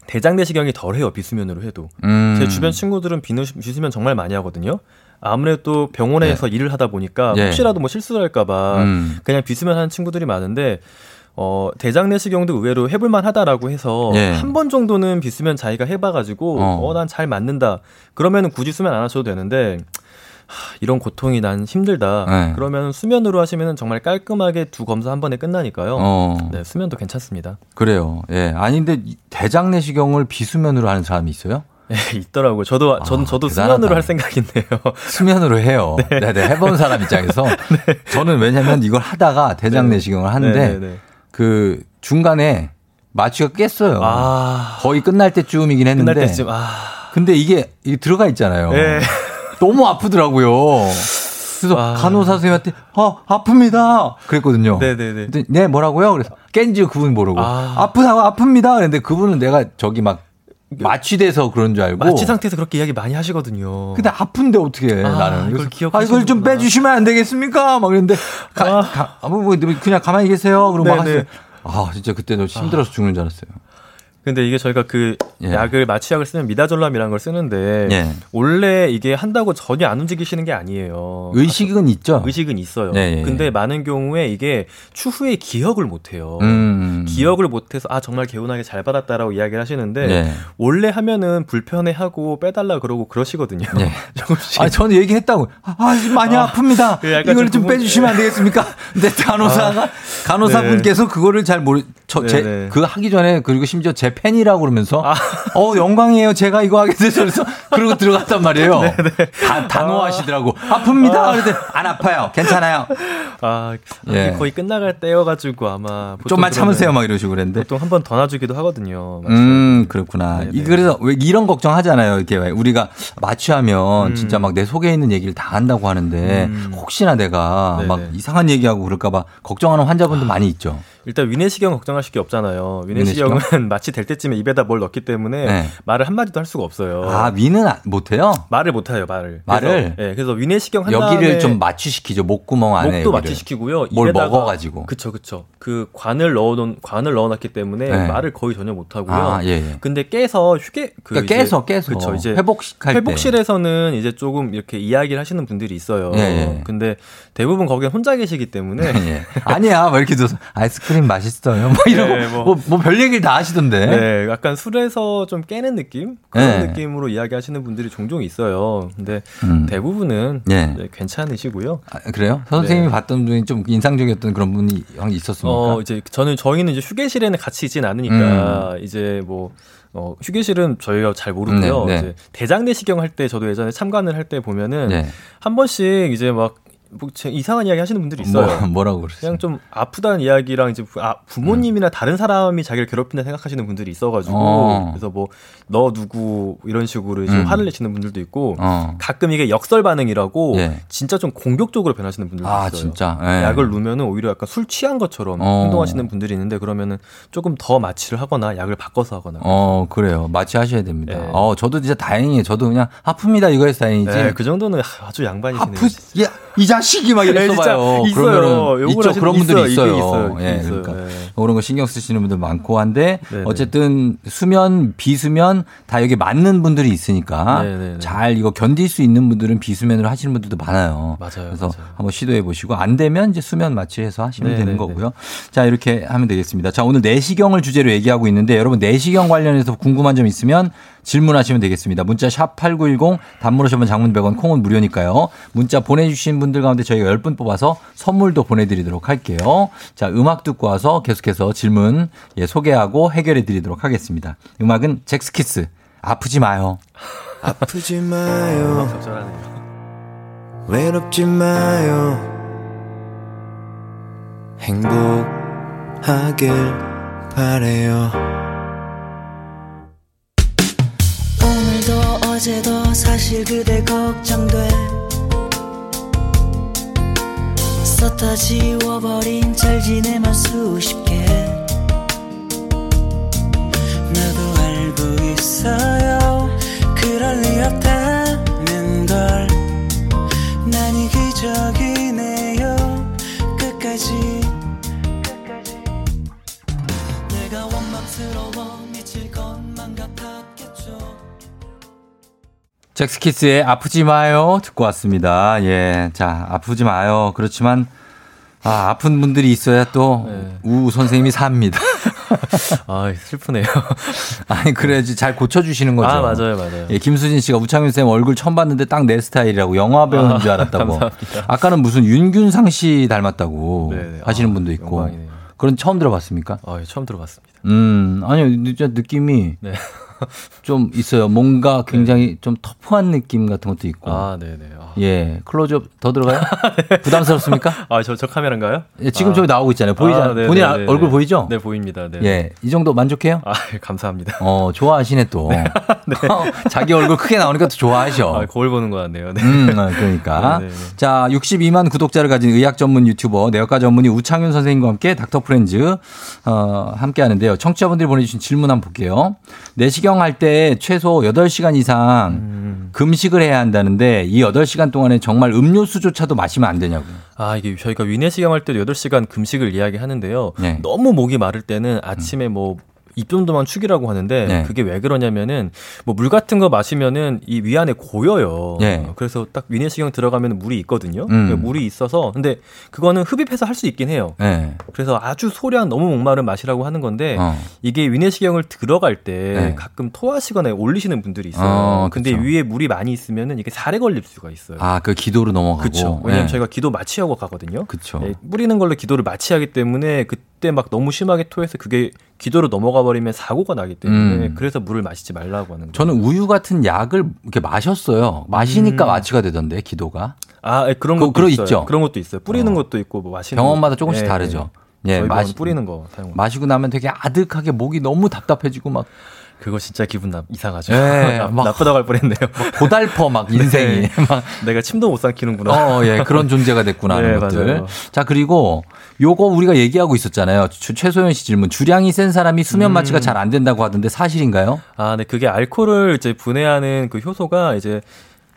대장내시경이 덜해요 비수면으로 해도. 음. 제 주변 친구들은 비누- 비수면 정말 많이 하거든요. 아무래도 병원에서 일을 하다 보니까 예. 혹시라도 뭐 실수를 할까봐 음. 그냥 비수면 하는 친구들이 많은데 어 대장내시경도 의외로 해볼만 하다라고 해서 예. 한번 정도는 비수면 자기가 해봐가지고 어. 어난잘 맞는다 그러면은 굳이 수면 안 하셔도 되는데 하, 이런 고통이 난 힘들다 네. 그러면 수면으로 하시면은 정말 깔끔하게 두 검사 한 번에 끝나니까요 어. 네 수면도 괜찮습니다 그래요. 예. 아닌데 이 대장 내시경을 비수면으로 하는 사람이 있어요? 예, 있더라고요 저도 아, 전 저도 대단하다. 수면으로 할 생각인데요 수면으로 해요. 네, 네. 해본 사람 입장에서 저는 왜냐면 이걸 하다가 대장 내시경을 하는데 네, 네, 네. 그 중간에 마취가 깼어요. 아 거의 끝날 때쯤이긴 했는데. 끝날 때쯤 아 근데 이게, 이게 들어가 있잖아요. 네. 너무 아프더라고요. 그래서 아. 간호사 선생님한테 어 아픕니다. 그랬거든요. 네네네. 근데 네 뭐라고요? 그래서 깬지 그분 모르고 아. 아. 프다고 아픕니다. 그랬는데 그분은 내가 저기 막 마취돼서 그런 줄 알고. 마취 상태에서 그렇게 이야기 많이 하시거든요. 근데 아픈데 어떻게 해, 아, 나는. 이걸 기억하시는구나. 아, 이걸 좀 빼주시면 안 되겠습니까? 막 그랬는데, 가, 가, 아, 뭐, 뭐, 그냥 가만히 계세요. 그러고 막. 하세요. 아, 진짜 그때 너 힘들어서 죽는 줄 알았어요. 근데 이게 저희가 그 예. 약을 마취약을 쓰면 미다졸람이라는 걸 쓰는데 예. 원래 이게 한다고 전혀 안 움직이시는 게 아니에요. 의식은 있죠. 의식은 있어요. 네, 예. 근데 많은 경우에 이게 추후에 기억을 못 해요. 음. 기억을 못 해서 아 정말 개운하게 잘 받았다라고 이야기를 하시는데 네. 원래 하면은 불편해 하고 빼달라 그러고 그러시거든요. 조금씩. 아, 저는 얘기했다고. 아, 아, 많이 아, 아픕니다. 그 이걸 좀 좀 빼주시면 안 되겠습니까? 근데 간호사가, 간호사분께서 그거를 잘 모르, 저, 제, 네네. 그 하기 전에, 그리고 심지어 제 팬이라고 그러면서, 어, 영광이에요. 제가 이거 하게 돼서. 그래서, 그러고 들어갔단 말이에요. 다, 단호하시더라고. 아 픕니다. 그랬더니, 안 아파요. 괜찮아요. 아, 예. 거의 끝나갈 때여가지고 아마 좀만 참으세요. 막 이러시고 그랬는데. 보통 한 번 더 놔주기도 하거든요. 음, 그렇구나. 이 그래서 왜 이런 걱정 하잖아요. 이렇게 왜 우리가 마취하면 음. 진짜 막 내 속에 있는 얘기를 다 한다고 하는데 혹시나 내가 네네. 막 이상한 얘기하고 그럴까봐 걱정하는 환자분들 많이 있죠. 일단 위내시경 걱정하실 게 없잖아요. 위내시경? 위내시경은 마취 될 때쯤에 입에다 뭘 넣기 때문에 네. 말을 한 마디도 할 수가 없어요. 아, 위는 아- 못해요? 말을 못해요, 말을. 말을? 그래서, 네, 그래서 위내시경 한 여기를 좀 마취시키죠. 목구멍 안에. 목도 여기를. 마취시키고요. 뭘 입에다가- 먹어가지고. 그쵸, 그쵸. 그 관을 넣어놓은 관을 넣어놨기 때문에 네. 말을 거의 전혀 못 하고요. 아, 예, 예. 근데 깨서 휴게 그 그러니까 깨서, 깨서. 그쵸, 이제 회복할 때. 회복실에서는 이제 조금 이렇게 이야기를 하시는 분들이 있어요. 예, 예. 근데 대부분 거기는 혼자 계시기 때문에 예. 아니야. 뭐 이렇게 줘서 아이스크림 맛있어요. 뭐 이러고 네, 뭐. 뭐, 뭐 별 얘기를 다 하시던데. 네, 약간 술에서 좀 깨는 느낌 그런 네. 느낌으로 이야기하시는 분들이 종종 있어요. 근데 음. 대부분은 네. 네, 괜찮으시고요. 아, 그래요? 선생님이 네. 봤던 중에 좀 인상적이었던 그런 분이 있었습니까? 어, 이제 저는 저희는 이제 휴게실에는 같이 있진 않으니까 이제 뭐 어, 휴게실은 저희가 잘 모르고요. 음. 네, 네. 이제 대장 내시경 할 때 저도 예전에 참관을 할 때 보면은 네. 한 번씩 이제 막 뭐, 제 이상한 이야기 하시는 분들이 있어요. 뭐, 뭐라고 그러세요? 그냥 좀 아프다는 이야기랑 이제 부, 아, 부모님이나 다른 사람이 자기를 괴롭힌다 생각하시는 분들이 있어가지고 어. 그래서 뭐 너 누구 이런 식으로 음. 화를 내시는 분들도 있고 어. 가끔 이게 역설 반응이라고 예. 진짜 좀 공격적으로 변하시는 분들도 아, 있어요. 진짜? 예. 약을 누면은 오히려 약간 술 취한 것처럼 어. 행동하시는 분들이 있는데 그러면은 조금 더 마취를 하거나 약을 바꿔서 하거나. 어, 그래요. 마취하셔야 됩니다. 네. 어, 저도 진짜 다행이에요. 저도 그냥 아픕니다. 이거에서 다행이지. 네, 그 정도는 아주 양반이시네요. 아프, 야, 이 자식이 막 네, 이랬어 진짜 봐요. 그러면은 있죠. 그런 분들이 있어요. 있어요. 예, 있어요. 그러니까 네. 그런 거 신경 쓰시는 분들 많고 한데 네네. 어쨌든 수면, 비수면 다 여기 맞는 분들이 있으니까 네네네. 잘 이거 견딜 수 있는 분들은 비수면으로 하시는 분들도 많아요. 맞아요, 그래서 맞아요. 한번 시도해 보시고 안 되면 이제 수면 마취해서 하시면 되는 네네네. 거고요. 자, 이렇게 하면 되겠습니다. 자, 오늘 내시경을 주제로 얘기하고 있는데 여러분 내시경 관련해서 궁금한 점 있으면 질문하시면 되겠습니다. 문자 샵 8910 단문 오시면 장문 100원 콩은 무료니까요. 문자 보내주신 분들 가운데 저희가 10분 뽑아서 선물도 보내드리도록 할게요. 자, 음악 듣고 와서 계속해서 질문 예, 소개하고 해결해 드리도록 하겠습니다. 음악은 잭스키스 아프지 마요. 아프지 마요. 외롭지 마요. 행복하길 바래요. 어제도 사실 그대 걱정돼. 썼다 지워버린 잘 지내만 수십 개. 나도 알고 있어요. 그럴 리 없다는 걸. 난 이 기적이 잭스키스의 아프지 마요 듣고 왔습니다. 예. 자, 아프지 마요. 그렇지만 아, 아픈 분들이 있어야 또우 선생님이 삽니다. 아, 슬프네요. 아니, 그래야지 잘 고쳐주시는 거죠. 아, 맞아요, 맞아요. 예, 김수진 씨가 우창윤 쌤 얼굴 처음 봤는데 딱 내 스타일이라고 영화 배우인 줄 아, 알았다고. 감사합니다. 아까는 무슨 윤균상 씨 닮았다고 네네. 하시는 분도 있고. 영광이네요. 그런 처음 들어봤습니까? 아, 예, 처음 들어봤습니다. 음, 아니요, 진짜 느낌이 네. 좀 있어요. 뭔가 굉장히 좀 터프한 느낌 같은 것도 있고. 아, 네네. 아, 예, 클로즈업 더 들어가요? 부담스럽습니까? 아, 저, 저 카메라인가요? 예, 지금 아. 저기 나오고 있잖아요. 보이잖아요. 네, 본인 네, 아- 네, 얼굴 네. 보이죠? 네, 보입니다. 네. 예, 이 정도 만족해요? 아, 예, 감사합니다. 어, 좋아하시네 또. 자기 얼굴 크게 나오니까 또 좋아하셔. 아, 거울 보는 거 같네요. 네. 음, 어, 그러니까. 네, 네, 네. 자, 62만 구독자를 가진 의학 전문 유튜버, 내과과 전문의 우창윤 선생님과 함께 닥터 프렌즈, 어, 함께 하는데요. 청취자분들이 보내주신 질문 한번 볼게요. 내시경 할 때 최소 8시간 이상 음. 금식을 해야 한다는데 이 8시간 동안에 정말 음료수조차도 마시면 안 되냐고요. 아, 이게 저희가 위내시경 할 때도 8시간 금식을 이야기하는데요. 네. 너무 목이 마를 때는 아침에 뭐 입좀도만 축이라고 하는데 네. 그게 왜 그러냐면은 뭐 물 같은 거 마시면은 이 위안에 고여요. 네. 그래서 딱 위내시경 들어가면 물이 있거든요. 음. 그 물이 있어서 근데 그거는 흡입해서 할 수 있긴 해요. 네. 그래서 아주 소량 너무 목마른 마시라고 하는 건데 어. 이게 위내시경을 들어갈 때 네. 가끔 토하시거나 올리시는 분들이 있어요. 어, 근데 그쵸. 위에 물이 많이 있으면은 이게 살에 걸릴 수가 있어요. 아, 그 기도로 넘어가고. 그렇죠. 왜냐면 네. 저희가 기도 마취하고 가거든요. 그쵸. 예, 뿌리는 걸로 기도를 마취하기 때문에 그 때 막 너무 심하게 토해서 그게 기도로 넘어가 버리면 사고가 나기 때문에 음. 그래서 물을 마시지 말라고 하는 거예요. 저는 우유 같은 약을 이렇게 마셨어요. 마시니까 음. 마취가 되던데 기도가. 아 예, 그런 그- 것도 있어요. 있죠? 그런 것도 있어요. 뿌리는 것도 있고 뭐 마시는 병원마다 거- 조금씩 예, 다르죠. 예. 병원 마시- 뿌리는 거 사용. 마시고 나면 되게 아득하게 목이 너무 답답해지고 막 그거 진짜 기분 나, 이상하죠. 예, 나, 막- 나쁘다고 할 뻔했네요. 고달퍼 막 인생이 네. 막 내가 침도 못 삼키는구나. 어, 예, 그런 존재가 됐구나 하는 네, 것들. 맞아요. 자, 그리고 요거 우리가 얘기하고 있었잖아요. 최- 최소연 씨 질문. 주량이 센 사람이 수면 음. 마취가 잘안 된다고 하던데 사실인가요? 아, 네, 그게 알코올을 이제 분해하는 그 효소가 이제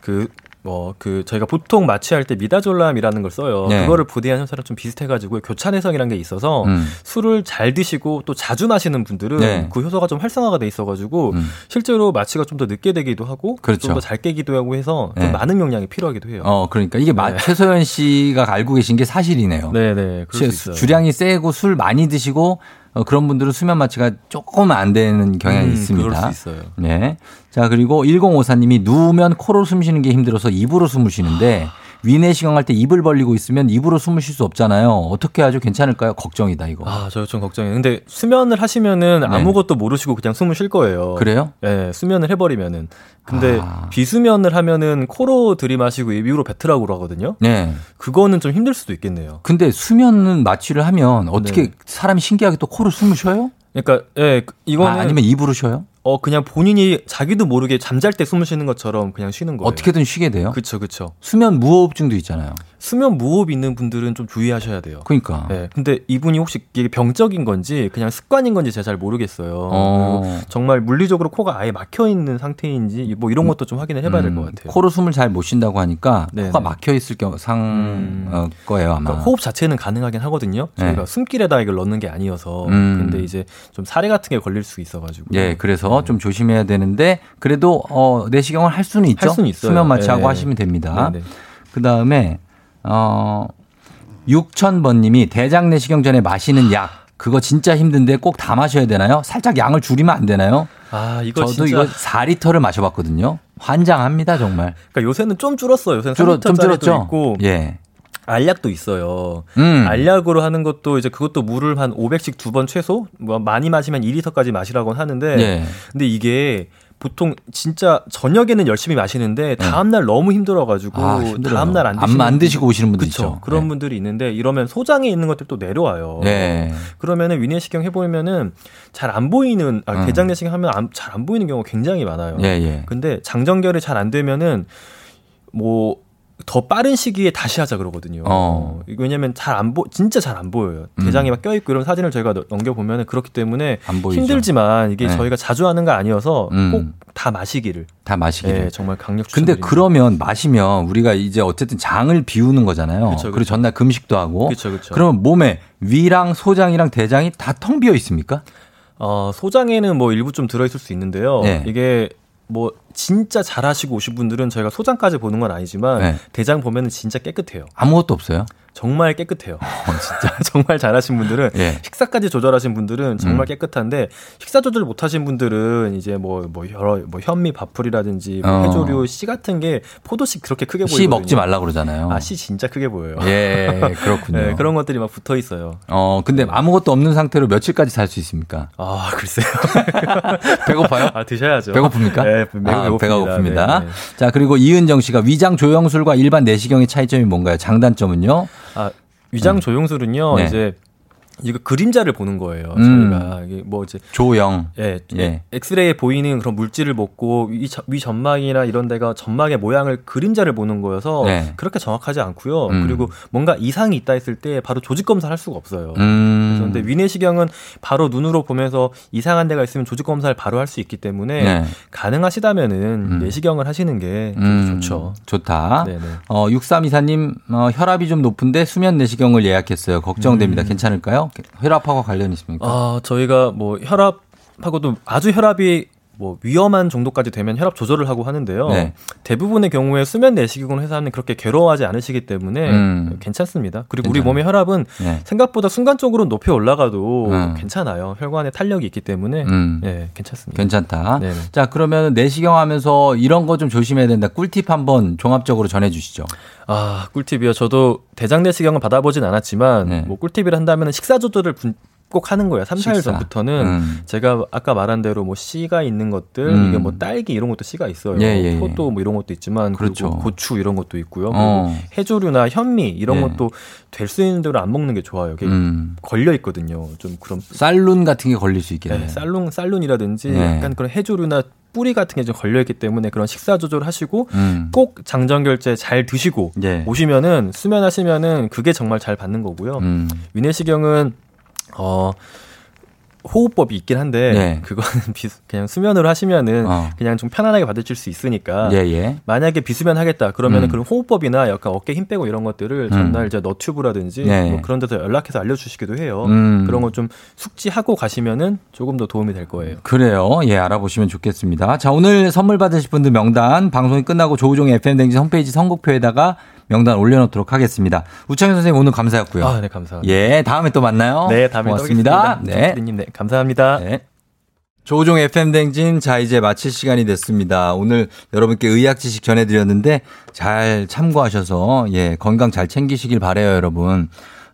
그, 뭐, 그, 저희가 보통 마취할 때 미다졸람이라는 걸 써요. 네. 그거를 분해하는 효소랑 좀 비슷해가지고 교차 내성이라는 게 있어서 음. 술을 잘 드시고 또 자주 마시는 분들은 네. 음. 그 효소가 좀 활성화가 돼 있어가지고 실제로 마취가 좀 더 늦게 되기도 하고 그렇죠. 좀더 잘 깨기도 하고 해서 좀 네. 많은 용량이 필요하기도 해요. 어, 그러니까 이게 마- 네. 최소연 씨가 알고 계신 게 사실이네요. 네네. 있어요. 주량이 세고 술 많이 드시고 어, 그런 분들은 수면 마취가 조금 안 되는 경향이 음, 있습니다. 그럴 수 있어요. 네. 자, 그리고 1054님이 누우면 코로 숨 쉬는 게 힘들어서 입으로 숨을 쉬는데 위내시경 할 때 입을 벌리고 있으면 입으로 숨을 쉴 수 없잖아요. 어떻게 하죠? 괜찮을까요? 걱정이다, 이거. 아, 저 좀 걱정이에요. 근데 수면을 하시면은 네. 아무것도 모르시고 그냥 숨을 쉴 거예요. 그래요? 네, 수면을 해버리면은. 근데 아. 비수면을 하면은 코로 들이마시고 입으로 뱉으라고 하거든요. 네. 그거는 좀 힘들 수도 있겠네요. 근데 수면은 마취를 하면 어떻게 네. 사람이 신기하게 또 코를 숨을 쉬어요? 그러니까, 예, 그- 이거는. 아, 아니면 입으로 쉬어요? 어, 그냥 본인이 자기도 모르게 잠잘 때 숨을 쉬는 것처럼 그냥 쉬는 거예요. 어떻게든 쉬게 돼요? 그쵸, 그쵸. 수면 무호흡증도 있잖아요. 수면 무호흡 있는 분들은 좀 주의하셔야 돼요. 그러니까. 네, 근데 이분이 혹시 이게 병적인 건지 그냥 습관인 건지 제가 잘 모르겠어요. 어. 정말 물리적으로 코가 아예 막혀 있는 상태인지 뭐 이런 것도 좀 확인을 해봐야 될것 음, 같아요. 코로 숨을 잘 못 쉰다고 하니까 네네. 코가 막혀 있을 경, 상, 음. 어, 거예요, 아마. 그러니까 호흡 자체는 가능하긴 하거든요. 저희가 네. 숨길에다 이걸 넣는 게 아니어서. 음. 근데 이제 좀 사례 같은 게 걸릴 수 있어가지고. 예, 그래서 좀 조심해야 되는데 그래도 어, 내시경을 할 수는 있죠. 할 수는 있어요. 수면 마취하고 네. 하시면 됩니다. 그 다음에 어 6000번님이 대장 내시경 전에 마시는 약 그거 진짜 힘든데 꼭 다 마셔야 되나요? 살짝 양을 줄이면 안 되나요? 아, 이거 저도 진짜. 이거 4리터를 마셔봤거든요. 환장합니다 정말. 그러니까 요새는 좀 줄었어요. 요새는 줄어- 좀 3리터짜리도 줄었죠? 있고. 예. 알약도 있어요. 음. 알약으로 하는 것도 이제 그것도 물을 한 500씩 두 번 최소 뭐 많이 마시면 2리터까지 마시라고 하는데 예. 근데 이게 보통 진짜 저녁에는 열심히 마시는데 다음 날 너무 힘들어가지고 아. 다음 날안 안- 드시는 안 드시고 오시는 분들 그쵸. 있죠. 그런 네. 분들이 있는데 이러면 소장에 있는 것들 또 내려와요. 네. 그러면은 위내시경 해보면은 잘 안 보이는 아, 음. 대장 내시경 하면 잘 안 보이는 경우가 굉장히 많아요. 예, 예. 근데 장정결이 잘 안 되면은 뭐 더 빠른 시기에 다시 하자 그러거든요. 어. 왜냐면 잘 안 보, 진짜 잘 안 보여요. 대장이 막 껴있고 이런 사진을 저희가 너- 넘겨보면은 그렇기 때문에. 힘들지만 이게 네. 저희가 자주 하는 거 아니어서 음. 꼭다 마시기를. 다 마시기를. 네, 정말 강력 근데. 그러면 마시면 우리가 이제 어쨌든 장을 비우는 거잖아요. 그쵸, 그리고 그쵸. 전날 금식도 하고. 그쵸, 그쵸. 그러면 몸에 위랑 소장이랑 대장이 다 텅 비어 있습니까? 어, 소장에는 뭐 일부 좀 들어있을 수 있는데요. 네. 이게 뭐 진짜 잘하시고 오신 분들은 저희가 소장까지 보는 건 아니지만 네. 대장 보면은 진짜 깨끗해요. 아무것도 없어요. 정말 깨끗해요. 진짜 정말 잘하신 분들은 예. 식사까지 조절하신 분들은 정말 음. 깨끗한데 식사 조절 못하신 분들은 이제 뭐뭐 여러 뭐 현미 밥풀이라든지 뭐 어. 해조류 씨 같은 게 포도씨 그렇게 크게 보이거든요. 씨 먹지 말라 그러잖아요. 아, 씨 진짜 크게 보여요. 예, 그렇군요. 네, 그런 것들이 막 붙어 있어요. 어, 근데 아무것도 없는 상태로 며칠까지 살 수 있습니까? 아, 글쎄요. 배고파요? 아, 드셔야죠. 배고픕니까? 네, 매우 아. 배가 고픕니다. 네, 네. 자, 그리고 이은정 씨가 위장 조영술과 일반 내시경의 차이점이 뭔가요? 장단점은요? 아, 위장 조영술은요, 네. 이제 이거 그림자를 보는 거예요. 음. 저희가 이게 뭐 이제 조영. 예, 예. 엑스레이에 보이는 그런 물질을 먹고 위, 저- 위 점막이나 이런 데가 점막의 모양을 그림자를 보는 거여서 네. 그렇게 정확하지 않고요. 음. 그리고 뭔가 이상이 있다 했을 때 바로 조직 검사를 할 수가 없어요. 음. 그런데 위내시경은 바로 눈으로 보면서 이상한 데가 있으면 조직 검사를 바로 할 수 있기 때문에 네. 가능하시다면은 음. 내시경을 하시는 게 음, 좋죠. 좋다. 네네. 어, 6324님, 어, 혈압이 좀 높은데 수면 내시경을 예약했어요. 걱정됩니다. 음. 괜찮을까요? 혈압하고 관련 있습니까? 아, 저희가 뭐 혈압 혈압하고도 아주 혈압이 뭐 위험한 정도까지 되면 혈압 조절을 하고 하는데요. 네. 대부분의 경우에 수면 내시경 회사는 그렇게 괴로워하지 않으시기 때문에 음. 괜찮습니다. 그리고 우리 괜찮아요. 몸의 혈압은 네. 생각보다 순간적으로 높이 올라가도 음. 괜찮아요. 혈관에 탄력이 있기 때문에 음. 예, 괜찮습니다. 괜찮다. 네네. 자, 그러면 내시경 하면서 이런 거 좀 조심해야 된다. 꿀팁 한번 종합적으로 전해 주시죠. 아, 꿀팁이요. 저도 대장 내시경을 받아보진 않았지만 네. 뭐 꿀팁을 한다면 식사 조절을 분- 꼭 하는 거예요. 3, 4일 식사. 전부터는 음. 제가 아까 말한 대로 뭐 씨가 있는 것들, 음. 이게 뭐 딸기 이런 것도 씨가 있어요. 예, 예, 예. 포도 뭐 이런 것도 있지만 그렇죠. 그리고 고추 이런 것도 있고요. 어. 그리고 해조류나 현미 이런 예. 것도 될 수 있는 대로 안 먹는 게 좋아요. 이게 음. 걸려 있거든요. 좀 그런 쌀룬 같은 게 걸릴 수 있겠네요. 네, 쌀룬 쌀룬이라든지 네. 약간 그런 해조류나 뿌리 같은 게 좀 걸려 있기 때문에 그런 식사 조절하시고 음. 꼭 장정결제 잘 드시고 예. 오시면은 수면하시면은 그게 정말 잘 받는 거고요. 음. 위내시경은 어 호흡법이 있긴 한데 네. 그거는 비, 그냥 수면으로 하시면은 어. 그냥 좀 편안하게 받으실 수 있으니까 예, 예. 만약에 비수면 하겠다 그러면은 음. 그런 호흡법이나 약간 어깨 힘 빼고 이런 것들을 전날 이제 너튜브라든지 네. 뭐 그런 데서 연락해서 알려주시기도 해요. 음. 그런 거 좀 숙지하고 가시면은 조금 더 도움이 될 거예요. 그래요. 예, 알아보시면 좋겠습니다. 자, 오늘 선물 받으실 분들 명단 방송이 끝나고 조우종의 FM댕지 홈페이지 선곡표에다가 명단 올려놓도록 하겠습니다. 우창현 선생님 오늘 감사했고요. 아, 네, 감사합니다. 예, 다음에 또 만나요. 네, 다음에 또 고맙습니다. 뵙겠습니다. 네. 정수리님, 네, 감사합니다. 네. 조우종 FM 댕진 자 이제 마칠 시간이 됐습니다. 오늘 여러분께 의학 지식 전해드렸는데 잘 참고하셔서 예 건강 잘 챙기시길 바래요 여러분.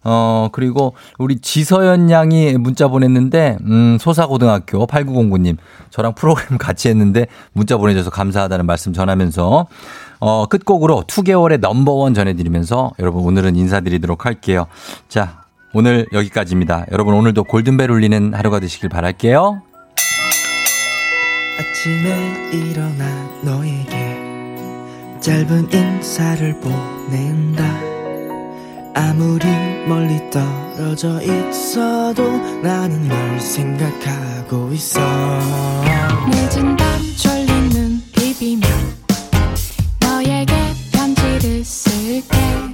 어 그리고 우리 지서연 양이 문자 보냈는데 음 소사고등학교 8909님 저랑 프로그램 같이 했는데 문자 보내줘서 감사하다는 말씀 전하면서 어 끝곡으로 2개월의 넘버원 전해드리면서 여러분 오늘은 인사드리도록 할게요. 자 오늘 여기까지입니다. 여러분 오늘도 골든벨 울리는 하루가 되시길 바랄게요. 아침에 일어나 너에게 짧은 인사를 보낸다 아무리 멀리 떨어져 있어도 나는 널 생각하고 있어 늦은 밤 졸린 눈 비비며 this is again.